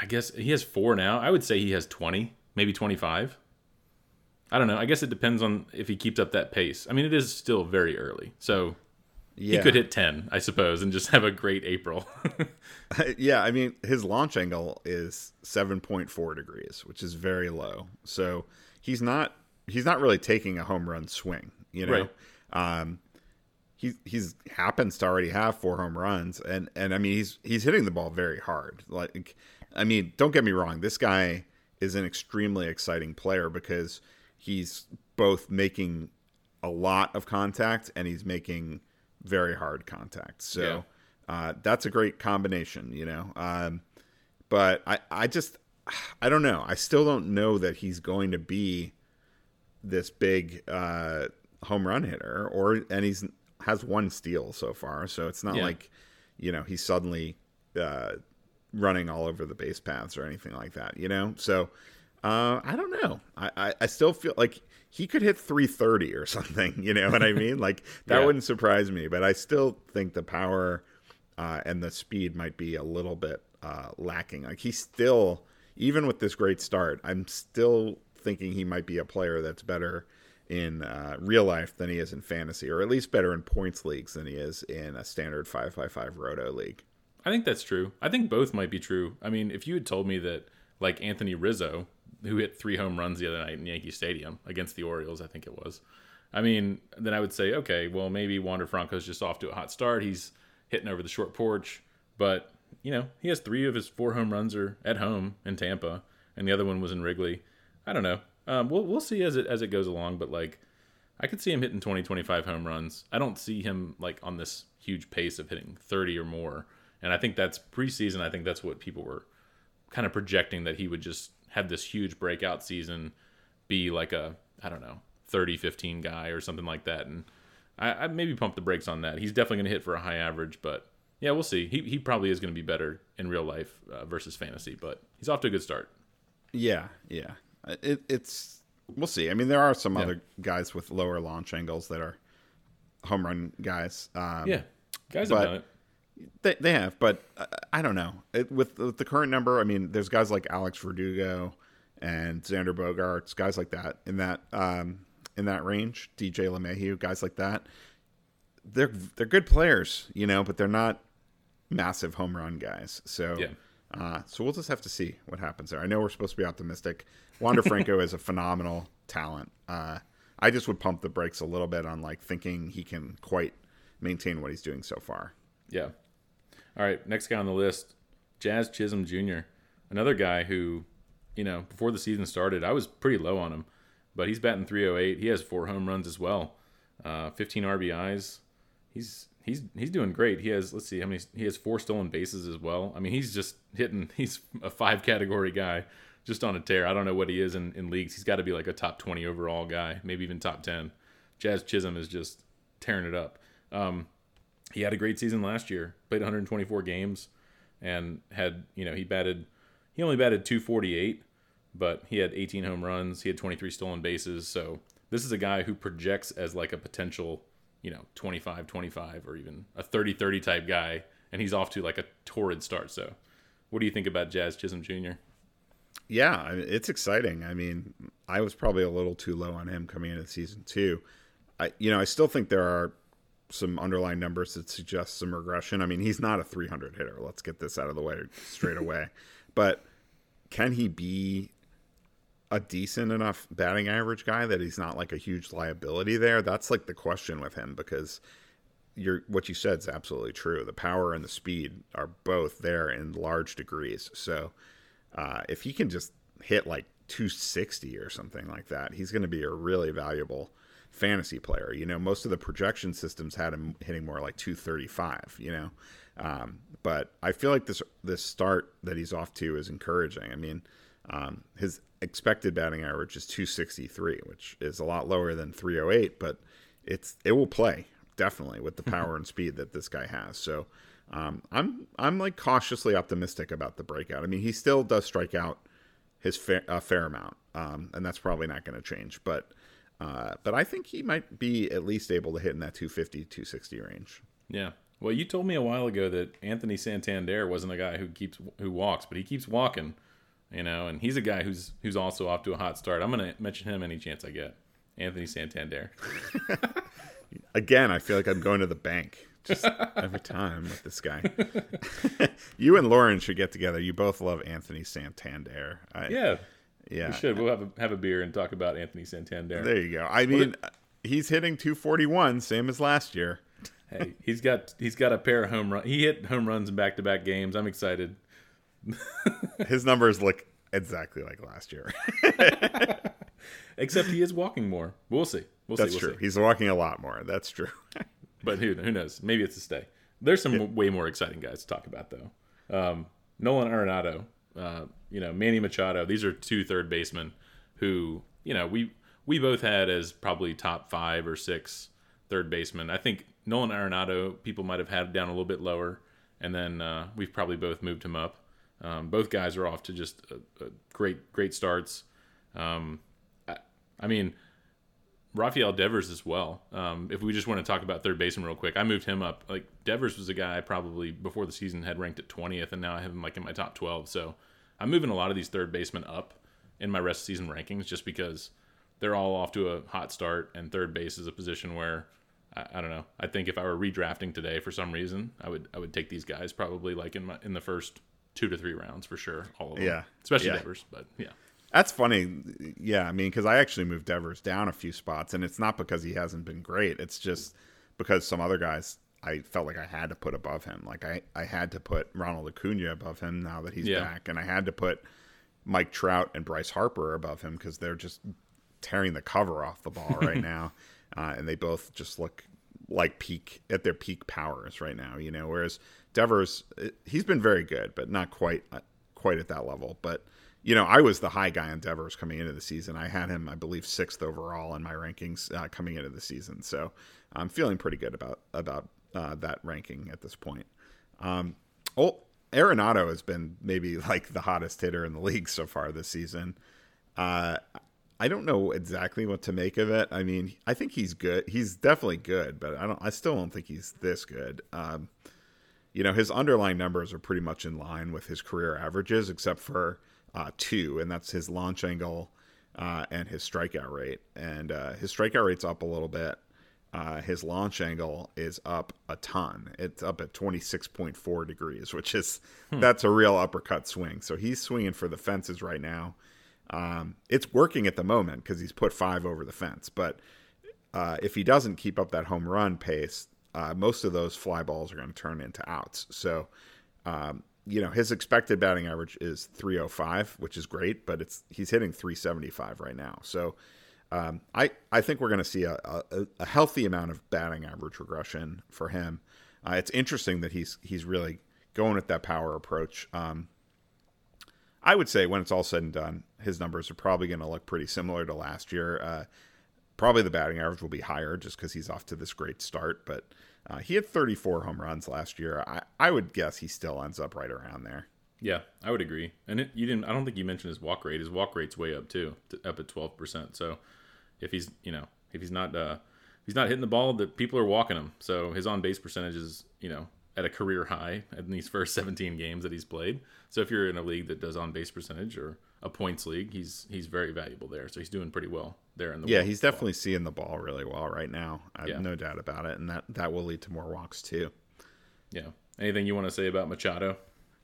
I guess he has four now. I would say he has twenty, maybe twenty-five. I don't know. I guess it depends on if he keeps up that pace. I mean, it is still very early, so yeah he could hit ten, I suppose, and just have a great April. yeah, I mean his launch angle is 7.4 degrees, which is very low. So he's not he's not really taking a home run swing, you know. Right. Um he he's happens to already have four home runs and and I mean he's he's hitting the ball very hard. Like I mean, don't get me wrong, this guy is an extremely exciting player because he's both making a lot of contact and he's making very hard contact. So Yeah. uh, that's a great combination, you know. Um, but I, I just, I don't know. I still don't know that he's going to be this big uh, home run hitter, or and he's has one steal so far. So it's not Yeah. like, you know, he's suddenly uh, running all over the base paths or anything like that, you know. So uh, I don't know. I, I, I still feel like he could hit 330 or something. You know what I mean? Like that Yeah. wouldn't surprise me. But I still think the power uh, and the speed might be a little bit uh, lacking. Like he's still, even with this great start, I'm still thinking he might be a player that's better in uh, real life than he is in fantasy, or at least better in points leagues than he is in a standard five by five roto league. I think that's true. I think both might be true. I mean, if you had told me that like Anthony Rizzo, who hit three home runs the other night in Yankee Stadium against the Orioles, I think it was. I mean, then I would say, okay, well, maybe Wander Franco's just off to a hot start. He's hitting over the short porch, but you know, he has three of his four home runs are at home in Tampa, and the other one was in Wrigley. I don't know. Um, we'll we'll see as it as it goes along, but like, I could see him hitting 20, 25 home runs. I don't see him like on this huge pace of hitting 30 or more. And I think that's preseason. I think that's what people were kind of projecting that he would just have this huge breakout season, be like a, I don't know, 30, 15 guy or something like that. And I, I maybe pump the brakes on that. He's definitely going to hit for a high average, but yeah, we'll see. He, he probably is going to be better in real life uh, versus fantasy, but he's off to a good start. Yeah, yeah. It, it's we'll see. I mean, there are some yeah. other guys with lower launch angles that are home run guys. Um, yeah, guys have done it. They, they have, but uh, I don't know. It, with, with, the current number, I mean, there's guys like Alex Verdugo and Xander Bogaerts, guys like that in that um, in that range. DJ LeMahieu, guys like that. They're they're good players, you know, but they're not massive home run guys. So yeah. Uh, so we'll just have to see what happens there. I know we're supposed to be optimistic. Wander Franco is a phenomenal talent. Uh, I just would pump the brakes a little bit on like thinking he can quite maintain what he's doing so far. Yeah. All right, next guy on the list, Jazz Chisholm Jr., another guy who, you know, before the season started, I was pretty low on him, but he's batting 308. He has four home runs as well, uh, 15 RBIs. He's he's he's doing great. He has let's see how many he has four stolen bases as well. I mean, he's just hitting. He's a five category guy, just on a tear. I don't know what he is in, in leagues. He's got to be like a top 20 overall guy, maybe even top 10. Jazz Chisholm is just tearing it up. Um, he had a great season last year. Played 124 games and had, you know, he batted he only batted 248, but he had 18 home runs, he had 23 stolen bases. So, this is a guy who projects as like a potential, you know, 25 25 or even a 30 30 type guy and he's off to like a torrid start. So, what do you think about Jazz Chisholm Jr.? Yeah, it's exciting. I mean, I was probably a little too low on him coming into the season too I, you know, I still think there are some underlying numbers that suggest some regression. I mean, he's not a 300 hitter. Let's get this out of the way straight away. but can he be a decent enough batting average guy that he's not like a huge liability there? That's like the question with him because you're what you said is absolutely true. The power and the speed are both there in large degrees. So uh, if he can just hit like 260 or something like that, he's going to be a really valuable fantasy player. You know, most of the projection systems had him hitting more like 235. You know, um, but I feel like this this start that he's off to is encouraging. I mean, um, his expected batting average is 263, which is a lot lower than 308, but it's it will play definitely with the power and speed that this guy has. So. Um, I'm I'm like cautiously optimistic about the breakout. I mean, he still does strike out his fair, a fair amount, um, and that's probably not going to change. But uh, but I think he might be at least able to hit in that 250, 260 range. Yeah. Well, you told me a while ago that Anthony Santander wasn't a guy who keeps who walks, but he keeps walking, you know, and he's a guy who's who's also off to a hot start. I'm going to mention him any chance I get. Anthony Santander. Again, I feel like I'm going to the bank just every time with this guy. you and Lauren should get together. You both love Anthony Santander. I, yeah. Yeah, we should. We'll have a have a beer and talk about Anthony Santander. There you go. I mean, he's hitting 241, same as last year. hey, he's got he's got a pair of home run. He hit home runs in back to back games. I'm excited. His numbers look exactly like last year. Except he is walking more. We'll see. We'll That's see. We'll true. See. He's walking a lot more. That's true. but who who knows? Maybe it's a stay. There's some yeah. way more exciting guys to talk about though. Um, Nolan Arenado uh, you know, Manny Machado. These are two third basemen who, you know, we we both had as probably top five or six third basemen. I think Nolan Arenado, people might have had down a little bit lower, and then uh, we've probably both moved him up. Um, both guys are off to just a, a great, great starts. Um, I, I, mean, Rafael Devers as well. Um, if we just want to talk about third baseman real quick, I moved him up. Like Devers was a guy I probably before the season had ranked at 20th, and now I have him like in my top 12. So I'm moving a lot of these third basemen up in my rest of season rankings just because they're all off to a hot start, and third base is a position where I, I, don't know. I think if I were redrafting today for some reason, I would I would take these guys probably like in my in the first two to three rounds for sure. All of them, yeah, especially yeah. Devers, but yeah. That's funny. Yeah, I mean, because I actually moved Devers down a few spots, and it's not because he hasn't been great. It's just because some other guys I felt like I had to put above him. Like I, I had to put Ronald Acuna above him now that he's yeah. back, and I had to put Mike Trout and Bryce Harper above him because they're just tearing the cover off the ball right now, uh, and they both just look like peak at their peak powers right now. You know, whereas Devers, he's been very good, but not quite uh, quite at that level. But you know, I was the high guy on Devers coming into the season. I had him, I believe, sixth overall in my rankings uh, coming into the season. So I'm feeling pretty good about about uh, that ranking at this point. Um, oh, Arenado has been maybe like the hottest hitter in the league so far this season. Uh, I don't know exactly what to make of it. I mean, I think he's good. He's definitely good, but I don't. I still don't think he's this good. Um, you know, his underlying numbers are pretty much in line with his career averages, except for uh, two, and that's his launch angle uh, and his strikeout rate. And uh, his strikeout rate's up a little bit. Uh, his launch angle is up a ton. It's up at 26.4 degrees, which is hmm. that's a real uppercut swing. So he's swinging for the fences right now. Um, it's working at the moment because he's put five over the fence. But uh, if he doesn't keep up that home run pace, uh, most of those fly balls are going to turn into outs. So um, you know, his expected batting average is 305, which is great, but it's he's hitting 375 right now. So um, I I think we're going to see a, a, a, healthy amount of batting average regression for him. Uh, it's interesting that he's he's really going with that power approach. Um, I would say when it's all said and done, his numbers are probably going to look pretty similar to last year. Uh, probably the batting average will be higher just because he's off to this great start, but uh, he had 34 home runs last year. I, I would guess he still ends up right around there. Yeah, I would agree. And it, you didn't. I don't think you mentioned his walk rate. His walk rate's way up too, up at 12 percent. So if he's you know if he's not uh, if he's not hitting the ball, that people are walking him. So his on base percentage is you know at a career high in these first 17 games that he's played. So if you're in a league that does on base percentage or a points league, he's he's very valuable there. So he's doing pretty well there in the yeah. He's definitely seeing the ball really well right now. I yeah. have no doubt about it, and that that will lead to more walks too. Yeah. Anything you want to say about Machado?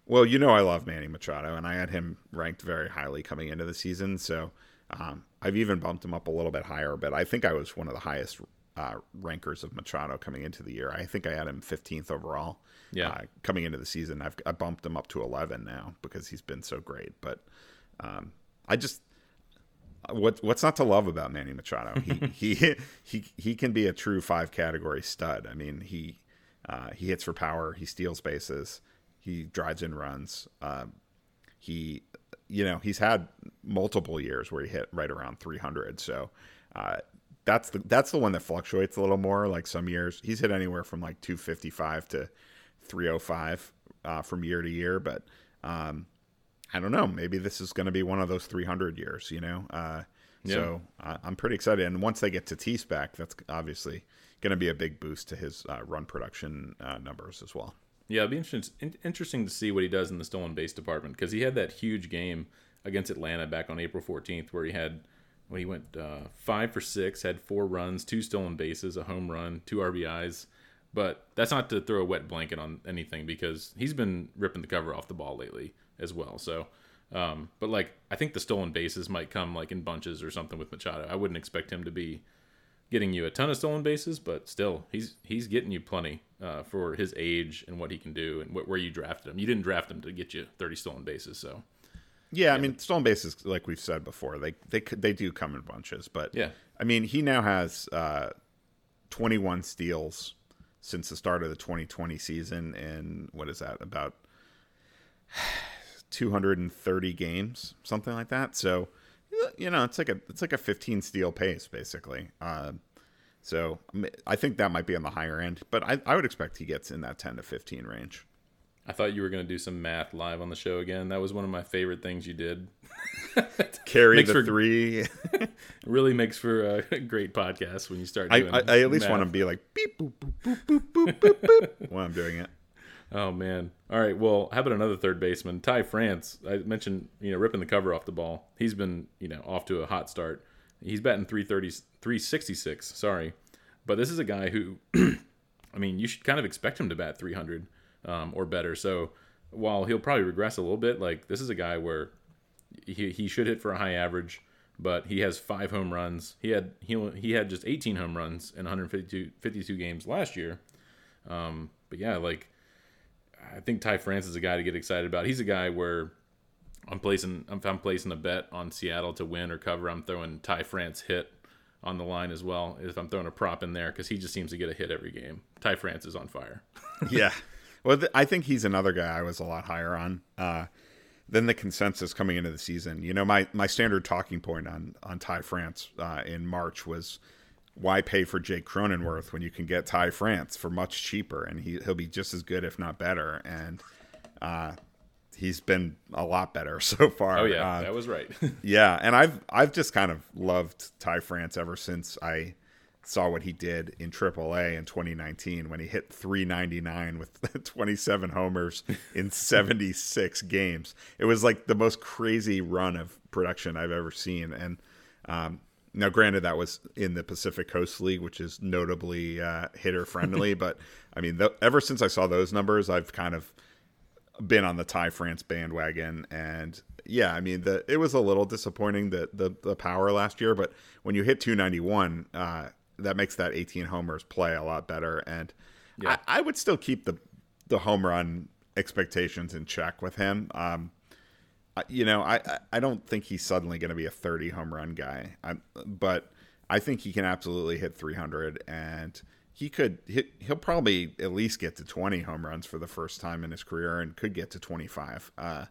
Well, you know I love Manny Machado, and I had him ranked very highly coming into the season. So um, I've even bumped him up a little bit higher, but I think I was one of the highest uh, rankers of Machado coming into the year. I think I had him 15th overall. Yeah. Uh, coming into the season, I've I bumped him up to 11 now because he's been so great. But um, I just what what's not to love about Manny Machado? He he he he can be a true five category stud. I mean, he uh, he hits for power, he steals bases, he drives in runs. Uh, he you know he's had multiple years where he hit right around 300. So uh, that's the that's the one that fluctuates a little more. Like some years he's hit anywhere from like 255 to 305 uh, from year to year, but um, I don't know. Maybe this is going to be one of those 300 years, you know? Uh, yeah. So I, am pretty excited. And once they get Tatis back, that's obviously going to be a big boost to his uh, run production uh, numbers as well. Yeah, it'll be interesting, interesting to see what he does in the stolen base department because he had that huge game against Atlanta back on April 14th where he had when he went uh, five for six, had four runs, two stolen bases, a home run, two RBIs. But that's not to throw a wet blanket on anything because he's been ripping the cover off the ball lately as well. So, um, but like I think the stolen bases might come like in bunches or something with Machado. I wouldn't expect him to be getting you a ton of stolen bases, but still he's he's getting you plenty uh, for his age and what he can do and wh- where you drafted him. You didn't draft him to get you 30 stolen bases, so. Yeah, I mean stolen bases, like we've said before, they they they do come in bunches, but yeah, I mean he now has uh, 21 steals since the start of the 2020 season, and what is that about 230 games, something like that. So, you know, it's like a it's like a 15 steal pace basically. Uh, so I think that might be on the higher end, but I, I would expect he gets in that 10 to 15 range. I thought you were going to do some math live on the show again. That was one of my favorite things you did. carry Makes the for- three. Really makes for a great podcast when you start I, doing I, I at least math. want to be like beep boop boop boop boop boop boop boop while I'm doing it. Oh man. All right. Well, how about another third baseman, Ty France? I mentioned you know ripping the cover off the ball. He's been you know off to a hot start. He's batting 330, 366. Sorry, but this is a guy who, I mean, you should kind of expect him to bat 300 um, or better. So while he'll probably regress a little bit, like this is a guy where he, he should hit for a high average, but he has five home runs. He had he he had just 18 home runs in 152 52 games last year. Um, but yeah, like I think Ty France is a guy to get excited about. He's a guy where I'm placing if I'm placing a bet on Seattle to win or cover, I'm throwing Ty France hit on the line as well. If I'm throwing a prop in there because he just seems to get a hit every game. Ty France is on fire. yeah. Well, th- I think he's another guy I was a lot higher on uh, than the consensus coming into the season. You know, my, my standard talking point on on Ty France uh, in March was why pay for Jake Cronenworth when you can get Ty France for much cheaper and he he'll be just as good if not better. And uh, he's been a lot better so far. Oh yeah, Uh, that was right. yeah, and I've I've just kind of loved Ty France ever since I saw what he did in AAA in 2019 when he hit 399 with 27 homers in 76 games. It was like the most crazy run of production I've ever seen. And um, now, granted, that was in the Pacific Coast League, which is notably uh, hitter friendly. but I mean, th- ever since I saw those numbers, I've kind of been on the Ty France bandwagon, and yeah, I mean, the it was a little disappointing the the, the power last year, but when you hit 291, uh, that makes that 18 homers play a lot better, and Yeah. I, I would still keep the the home run expectations in check with him. Um, you know, I I- don't think he's suddenly going to be a 30 home run guy, I, but I think he can absolutely hit 300 and he could hit, he'll probably at least get to 20 home runs for the first time in his career and could get to 25. Uh,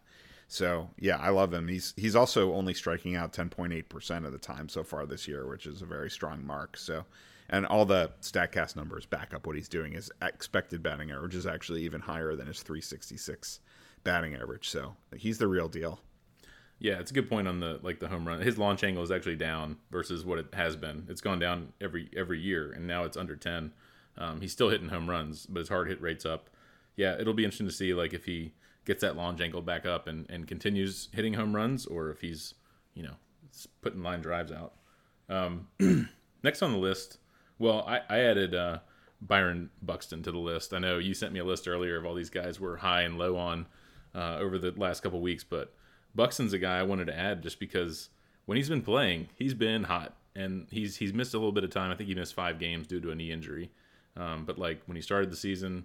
so yeah, I love him. He's he's also only striking out 10.8% of the time so far this year, which is a very strong mark. So and all the Statcast numbers back up what he's doing. His expected batting average is actually even higher than his 366 batting average. So he's the real deal. Yeah, it's a good point on the like the home run. His launch angle is actually down versus what it has been. It's gone down every every year, and now it's under ten. Um, he's still hitting home runs, but his hard hit rate's up. Yeah, it'll be interesting to see like if he gets that launch angle back up and, and continues hitting home runs, or if he's you know putting line drives out. Um, next on the list, well, I, I added uh, Byron Buxton to the list. I know you sent me a list earlier of all these guys we're high and low on uh, over the last couple weeks, but Buxton's a guy I wanted to add just because when he's been playing, he's been hot, and he's he's missed a little bit of time. I think he missed five games due to a knee injury. Um, but like when he started the season,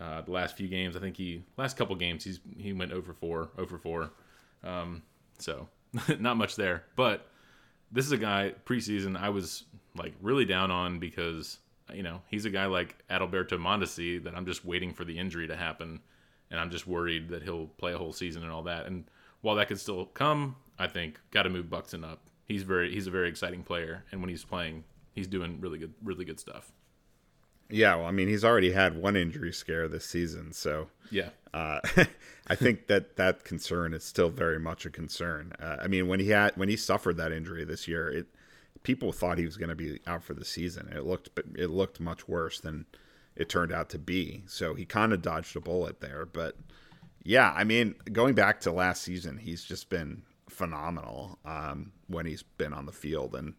uh, the last few games, I think he last couple games he's he went over four, over four. Um, so not much there, but this is a guy preseason I was like really down on because you know he's a guy like Adalberto Mondesi that I'm just waiting for the injury to happen, and I'm just worried that he'll play a whole season and all that. And while that could still come, I think got to move Buxton up. He's very he's a very exciting player, and when he's playing, he's doing really good really good stuff. Yeah, well, I mean, he's already had one injury scare this season, so Yeah, uh, I think that that concern is still very much a concern. Uh, I mean, when he had when he suffered that injury this year, it people thought he was going to be out for the season. It looked it looked much worse than it turned out to be. So he kind of dodged a bullet there. But yeah, I mean, going back to last season, he's just been phenomenal um, when he's been on the field, and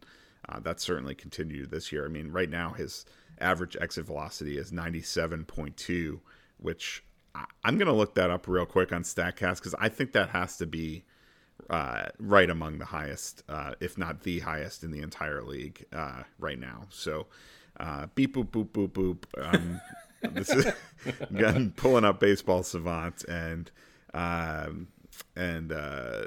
uh, that's certainly continued this year. I mean, right now his average exit velocity is ninety seven point two, which I- I'm going to look that up real quick on Statcast because I think that has to be uh, right among the highest, uh, if not the highest in the entire league uh, right now. So, uh, beep boop boop boop boop. Um, this is I'm pulling up Baseball Savant and um, and uh,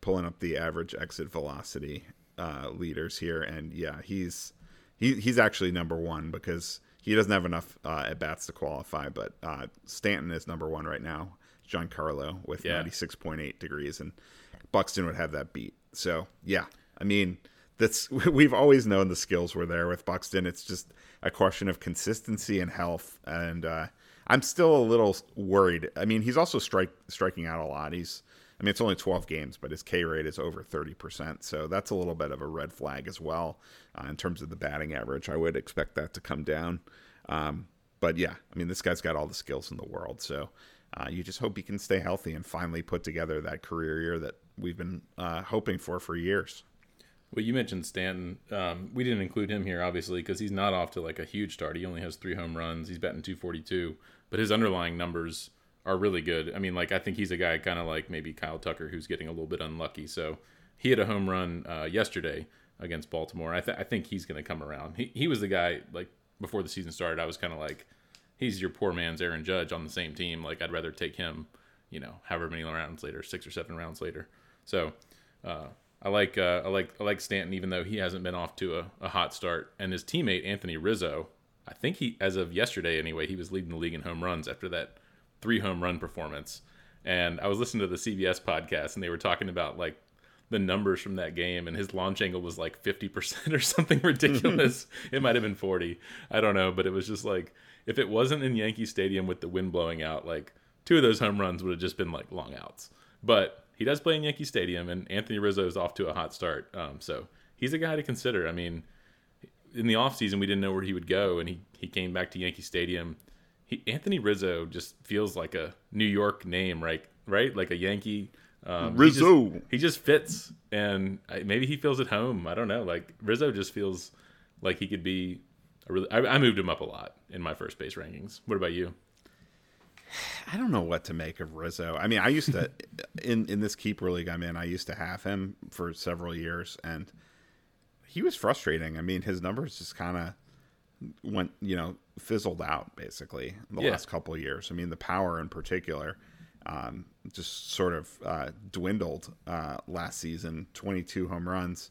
pulling up the average exit velocity uh, leaders here, and yeah, he's he, he's actually number one because he doesn't have enough uh, at bats to qualify. But uh, Stanton is number one right now. Giancarlo with Yeah. ninety six point eight degrees, and Buxton would have that beat. So yeah, I mean that's we've always known the skills were there with Buxton. It's just a question of consistency and health, and uh, I'm still a little worried. I mean, he's also strike striking out a lot. He's I mean, it's only 12 games, but his K rate is over 30%. So that's a little bit of a red flag as well uh, in terms of the batting average. I would expect that to come down. Um, but yeah, I mean, this guy's got all the skills in the world. So uh, you just hope he can stay healthy and finally put together that career year that we've been uh, hoping for for years. Well, you mentioned Stanton. Um, we didn't include him here, obviously, because he's not off to like a huge start. He only has three home runs. He's batting 242, but his underlying numbers are really good. I mean, like I think he's a guy kind of like maybe Kyle Tucker who's getting a little bit unlucky. So he had a home run uh, yesterday against Baltimore. I, th- I think he's going to come around. He he was the guy like before the season started. I was kind of like, he's your poor man's Aaron Judge on the same team. Like I'd rather take him, you know, however many rounds later, six or seven rounds later. So. Uh, I like uh, I like I like Stanton, even though he hasn't been off to a, a hot start. And his teammate Anthony Rizzo, I think he, as of yesterday anyway, he was leading the league in home runs after that three home run performance. And I was listening to the CBS podcast, and they were talking about like the numbers from that game, and his launch angle was like fifty percent or something ridiculous. it might have been forty, I don't know, but it was just like if it wasn't in Yankee Stadium with the wind blowing out, like two of those home runs would have just been like long outs. But he does play in Yankee Stadium, and Anthony Rizzo is off to a hot start. Um, so he's a guy to consider. I mean, in the offseason, we didn't know where he would go, and he, he came back to Yankee Stadium. He, Anthony Rizzo just feels like a New York name, right? Right, like a Yankee. Um, Rizzo. He just, he just, fits, and I, maybe he feels at home. I don't know. Like Rizzo just feels like he could be. A really, I, I moved him up a lot in my first base rankings. What about you? I don't know what to make of Rizzo. I mean, I used to in in this keeper league I'm in. I used to have him for several years, and he was frustrating. I mean, his numbers just kind of went, you know, fizzled out basically the yeah. last couple of years. I mean, the power in particular um, just sort of uh, dwindled uh, last season. 22 home runs.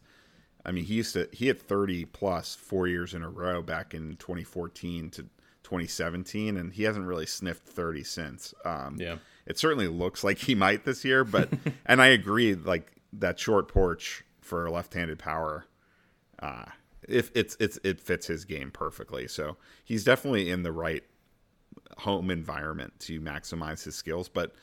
I mean, he used to he had 30 plus four years in a row back in 2014 to 2017, and he hasn't really sniffed 30 since. Um, yeah, it certainly looks like he might this year, but and I agree, like that short porch for left-handed power, uh, if it's it's it fits his game perfectly. So he's definitely in the right home environment to maximize his skills, but.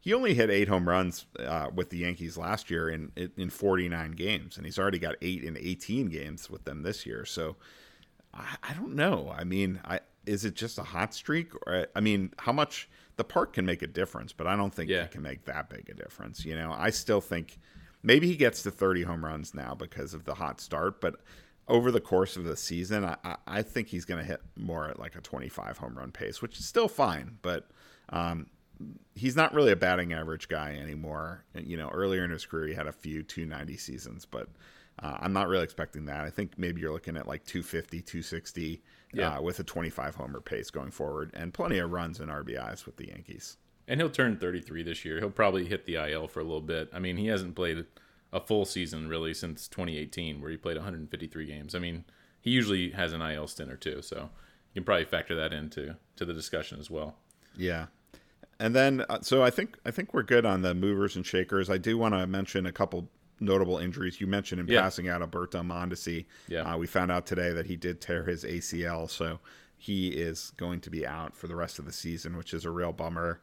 He only hit eight home runs uh, with the Yankees last year in in 49 games, and he's already got eight in 18 games with them this year. So I, I don't know. I mean, I is it just a hot streak? Or I mean, how much the park can make a difference, but I don't think yeah. it can make that big a difference. You know, I still think maybe he gets to 30 home runs now because of the hot start, but over the course of the season, I, I think he's going to hit more at like a 25 home run pace, which is still fine, but um, he's not really a batting average guy anymore. You know, earlier in his career, he had a few 290 seasons, but uh, I'm not really expecting that. I think maybe you're looking at like 250, 260 yeah. uh, with a 25 homer pace going forward, and plenty of runs and RBIs with the Yankees. And he'll turn 33 this year. He'll probably hit the IL for a little bit. I mean, he hasn't played a full season really since 2018, where he played 153 games. I mean, he usually has an IL stint or two, so you can probably factor that into to the discussion as well. Yeah. And then, uh, so I think I think we're good on the movers and shakers. I do want to mention a couple notable injuries. You mentioned in yeah. passing Adalberto Mondesi. Yeah. Uh, we found out today that he did tear his ACL, so he is going to be out for the rest of the season, which is a real bummer.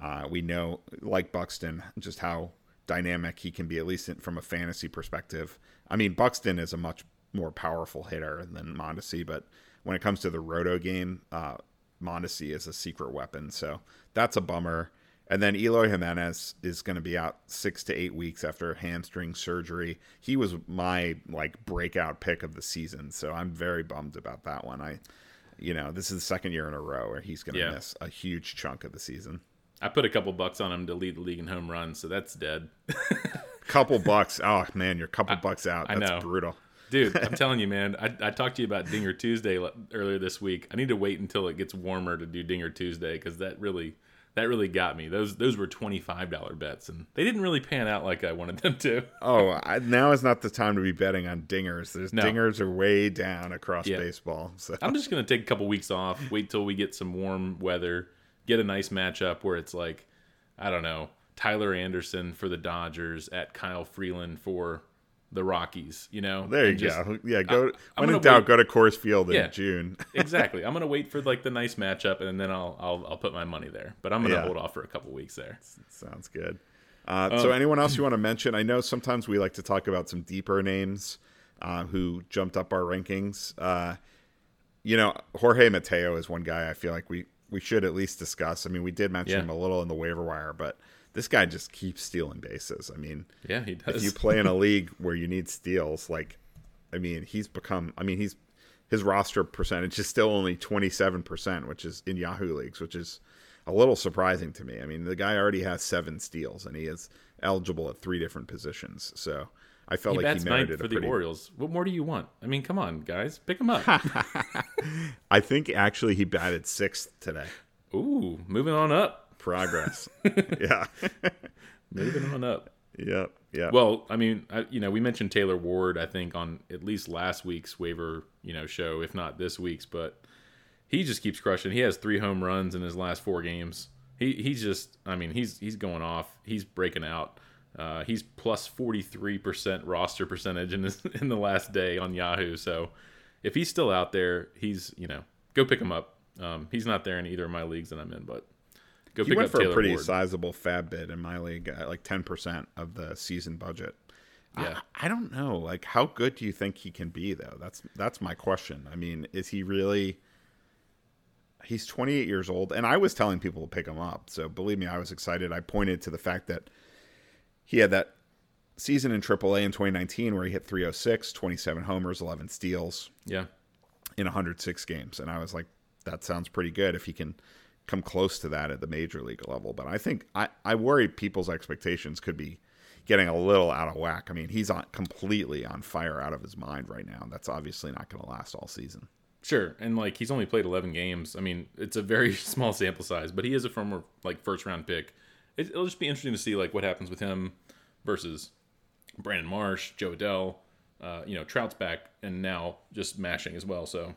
Uh, we know, like Buxton, just how dynamic he can be, at least from a fantasy perspective. I mean, Buxton is a much more powerful hitter than Mondesi, but when it comes to the roto game, uh, Mondesi is a secret weapon. So that's a bummer. And then Eloy Jimenez is going to be out six to eight weeks after hamstring surgery. He was my like breakout pick of the season, so I'm very bummed about that one. I, you know, this is the second year in a row where he's going to yeah. miss a huge chunk of the season. I put a couple bucks on him to lead the league in home runs, so that's dead. couple bucks. Oh man, you're a couple I, bucks out. That's I know. brutal. Dude, I'm telling you, man. I, I talked to you about Dinger Tuesday earlier this week. I need to wait until it gets warmer to do Dinger Tuesday because that really that really got me. Those those were twenty five dollar bets, and they didn't really pan out like I wanted them to. oh, I, now is not the time to be betting on dingers. There's no. dingers are way down across yeah. baseball. So I'm just gonna take a couple weeks off, wait till we get some warm weather, get a nice matchup where it's like, I don't know, Tyler Anderson for the Dodgers at Kyle Freeland for the Rockies, you know. There you just, go. Yeah, go I, when in doubt, wait. go to Coors Field in yeah, June. exactly. I'm gonna wait for like the nice matchup, and then I'll I'll, I'll put my money there. But I'm gonna yeah. hold off for a couple weeks there. Sounds good. Uh, so, anyone else you want to mention? I know sometimes we like to talk about some deeper names uh, who jumped up our rankings. Uh, you know, Jorge Mateo is one guy I feel like we we should at least discuss. I mean, we did mention Yeah. him a little in the waiver wire, but this guy just keeps stealing bases. I mean, Yeah, he does. if you play in a league where you need steals, like, I mean, he's become. I mean, he's his roster percentage is still only twenty seven percent, which is in Yahoo leagues, which is a little surprising to me. I mean, the guy already has seven steals, and he is eligible at three different positions. So I felt he like bats he ninth merited for a the. Orioles. What more do you want? I mean, come on, guys, pick him up. I think actually he batted sixth today. Ooh, moving on up. Progress. yeah. Moving on up. yep. Yeah. Well, I mean, I, you know, we mentioned Taylor Ward. I think on at least last week's waiver, you know, show, if not this week's, but he just keeps crushing. He has three home runs in his last four games. He he's just, I mean, he's he's going off. He's breaking out. Uh, he's plus forty three percent roster percentage in this in the last day on Yahoo. So if he's still out there, he's you know go pick him up. Um, he's not there in either of my leagues that I'm in, but go he went for Taylor a pretty Ward. sizable FAAB bid in my league, uh, like ten percent of the season budget. Yeah. I, I don't know. Like, how good do you think he can be, though? That's that's my question. I mean, is he really? He's 28 years old, and I was telling people to pick him up. So believe me, I was excited. I pointed to the fact that he had that season in AAA in 2019 where he hit 306, 27 homers, 11 steals Yeah, in 106 games, and I was like, that sounds pretty good if he can come close to that at the major league level. But I think I, I worry people's expectations could be getting a little out of whack. I mean, he's on completely on fire out of his mind right now. That's obviously not going to last all season. Sure, and like he's only played 11 games. I mean, it's a very small sample size, but he is a former like first round pick. It, it'll just be interesting to see like what happens with him versus Brandon Marsh, Jo Adell. Uh, you know, Trout's back and now just mashing as well. So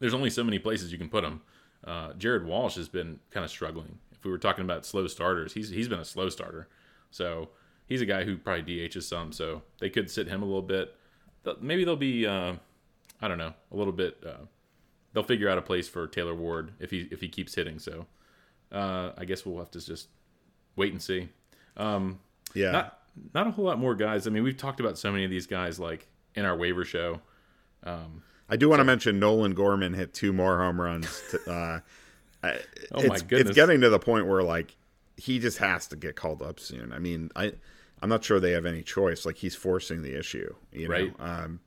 there's only so many places you can put him. Uh, Jared Walsh has been kind of struggling. If we were talking about slow starters, he's he's been a slow starter. So he's a guy who probably DHs some. So they could sit him a little bit. Maybe they'll be. Uh, I don't know, a little bit. Uh, they'll figure out a place for Taylor Ward if he if he keeps hitting. So uh, I guess we'll have to just wait and see. Um, Yeah. not not a whole lot more guys. I mean, we've talked about so many of these guys like in our waiver show. I do want to mention Nolan Gorman hit two more home runs. To, uh, Oh it's, my goodness. It's getting to the point where like he just has to get called up soon. I mean, I I'm not sure they have any choice. Like he's forcing the issue, you know. Right. Um,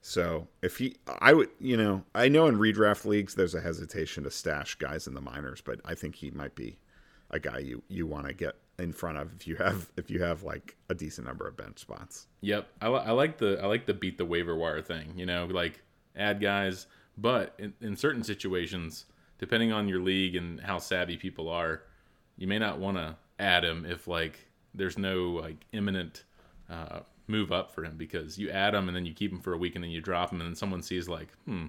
so if he, I would, you know, I know in redraft leagues there's a hesitation to stash guys in the minors, but I think he might be a guy you you want to get in front of if you have if you have like a decent number of bench spots. Yep, I, I like the I like the beat the waiver wire thing. You know, like add guys, but in, in certain situations, depending on your league and how savvy people are, you may not want to add him if like there's no like imminent uh, move up for him because you add him and then you keep him for a week and then you drop him and then someone sees like, hmm,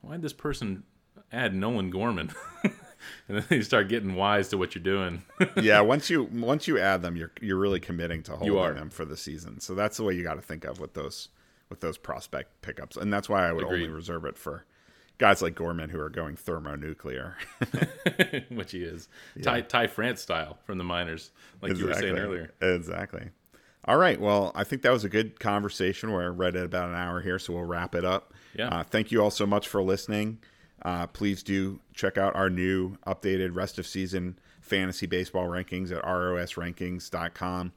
why did this person add Nolan Gorman? and then you start getting wise to what you're doing. yeah, once you once you add them, you're you're really committing to holding them for the season. So that's the way you got to think of with those with those prospect pickups, and that's why I would only reserve it for guys like Gorman who are going thermonuclear. which he is. Ty, Ty France style from the minors, like you were saying earlier. Exactly. All right. Well, I think that was a good conversation. We're right at about an hour here, so we'll wrap it up. Yeah. Uh, thank you all so much for listening. Uh, please do check out our new updated rest of season fantasy baseball rankings at rosrankings.com.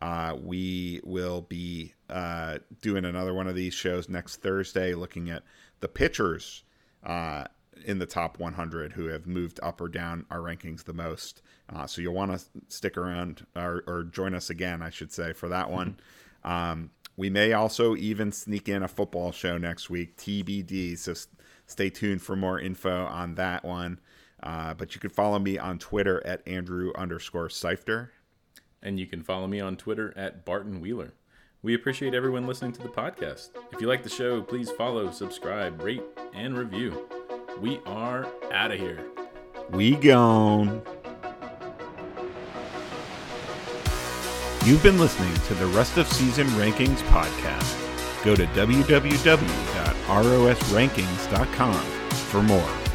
Uh, we will be uh, doing another one of these shows next Thursday, looking at the pitchers uh, in the top 100 who have moved up or down our rankings the most. Uh, so you'll want to stick around or, or join us again, I should say, for that one. Um, we may also even sneak in a football show next week, TBD. So s- stay tuned for more info on that one. Uh, but you can follow me on Twitter at Andrew underscore Seifter. And you can follow me on Twitter at Barton Wheeler. We appreciate everyone listening to the podcast. If you like the show, please follow, subscribe, rate, and review. We are out of here. We gone. You've been listening to the Rest of Season Rankings podcast. Go to www.rosrankings.com for more.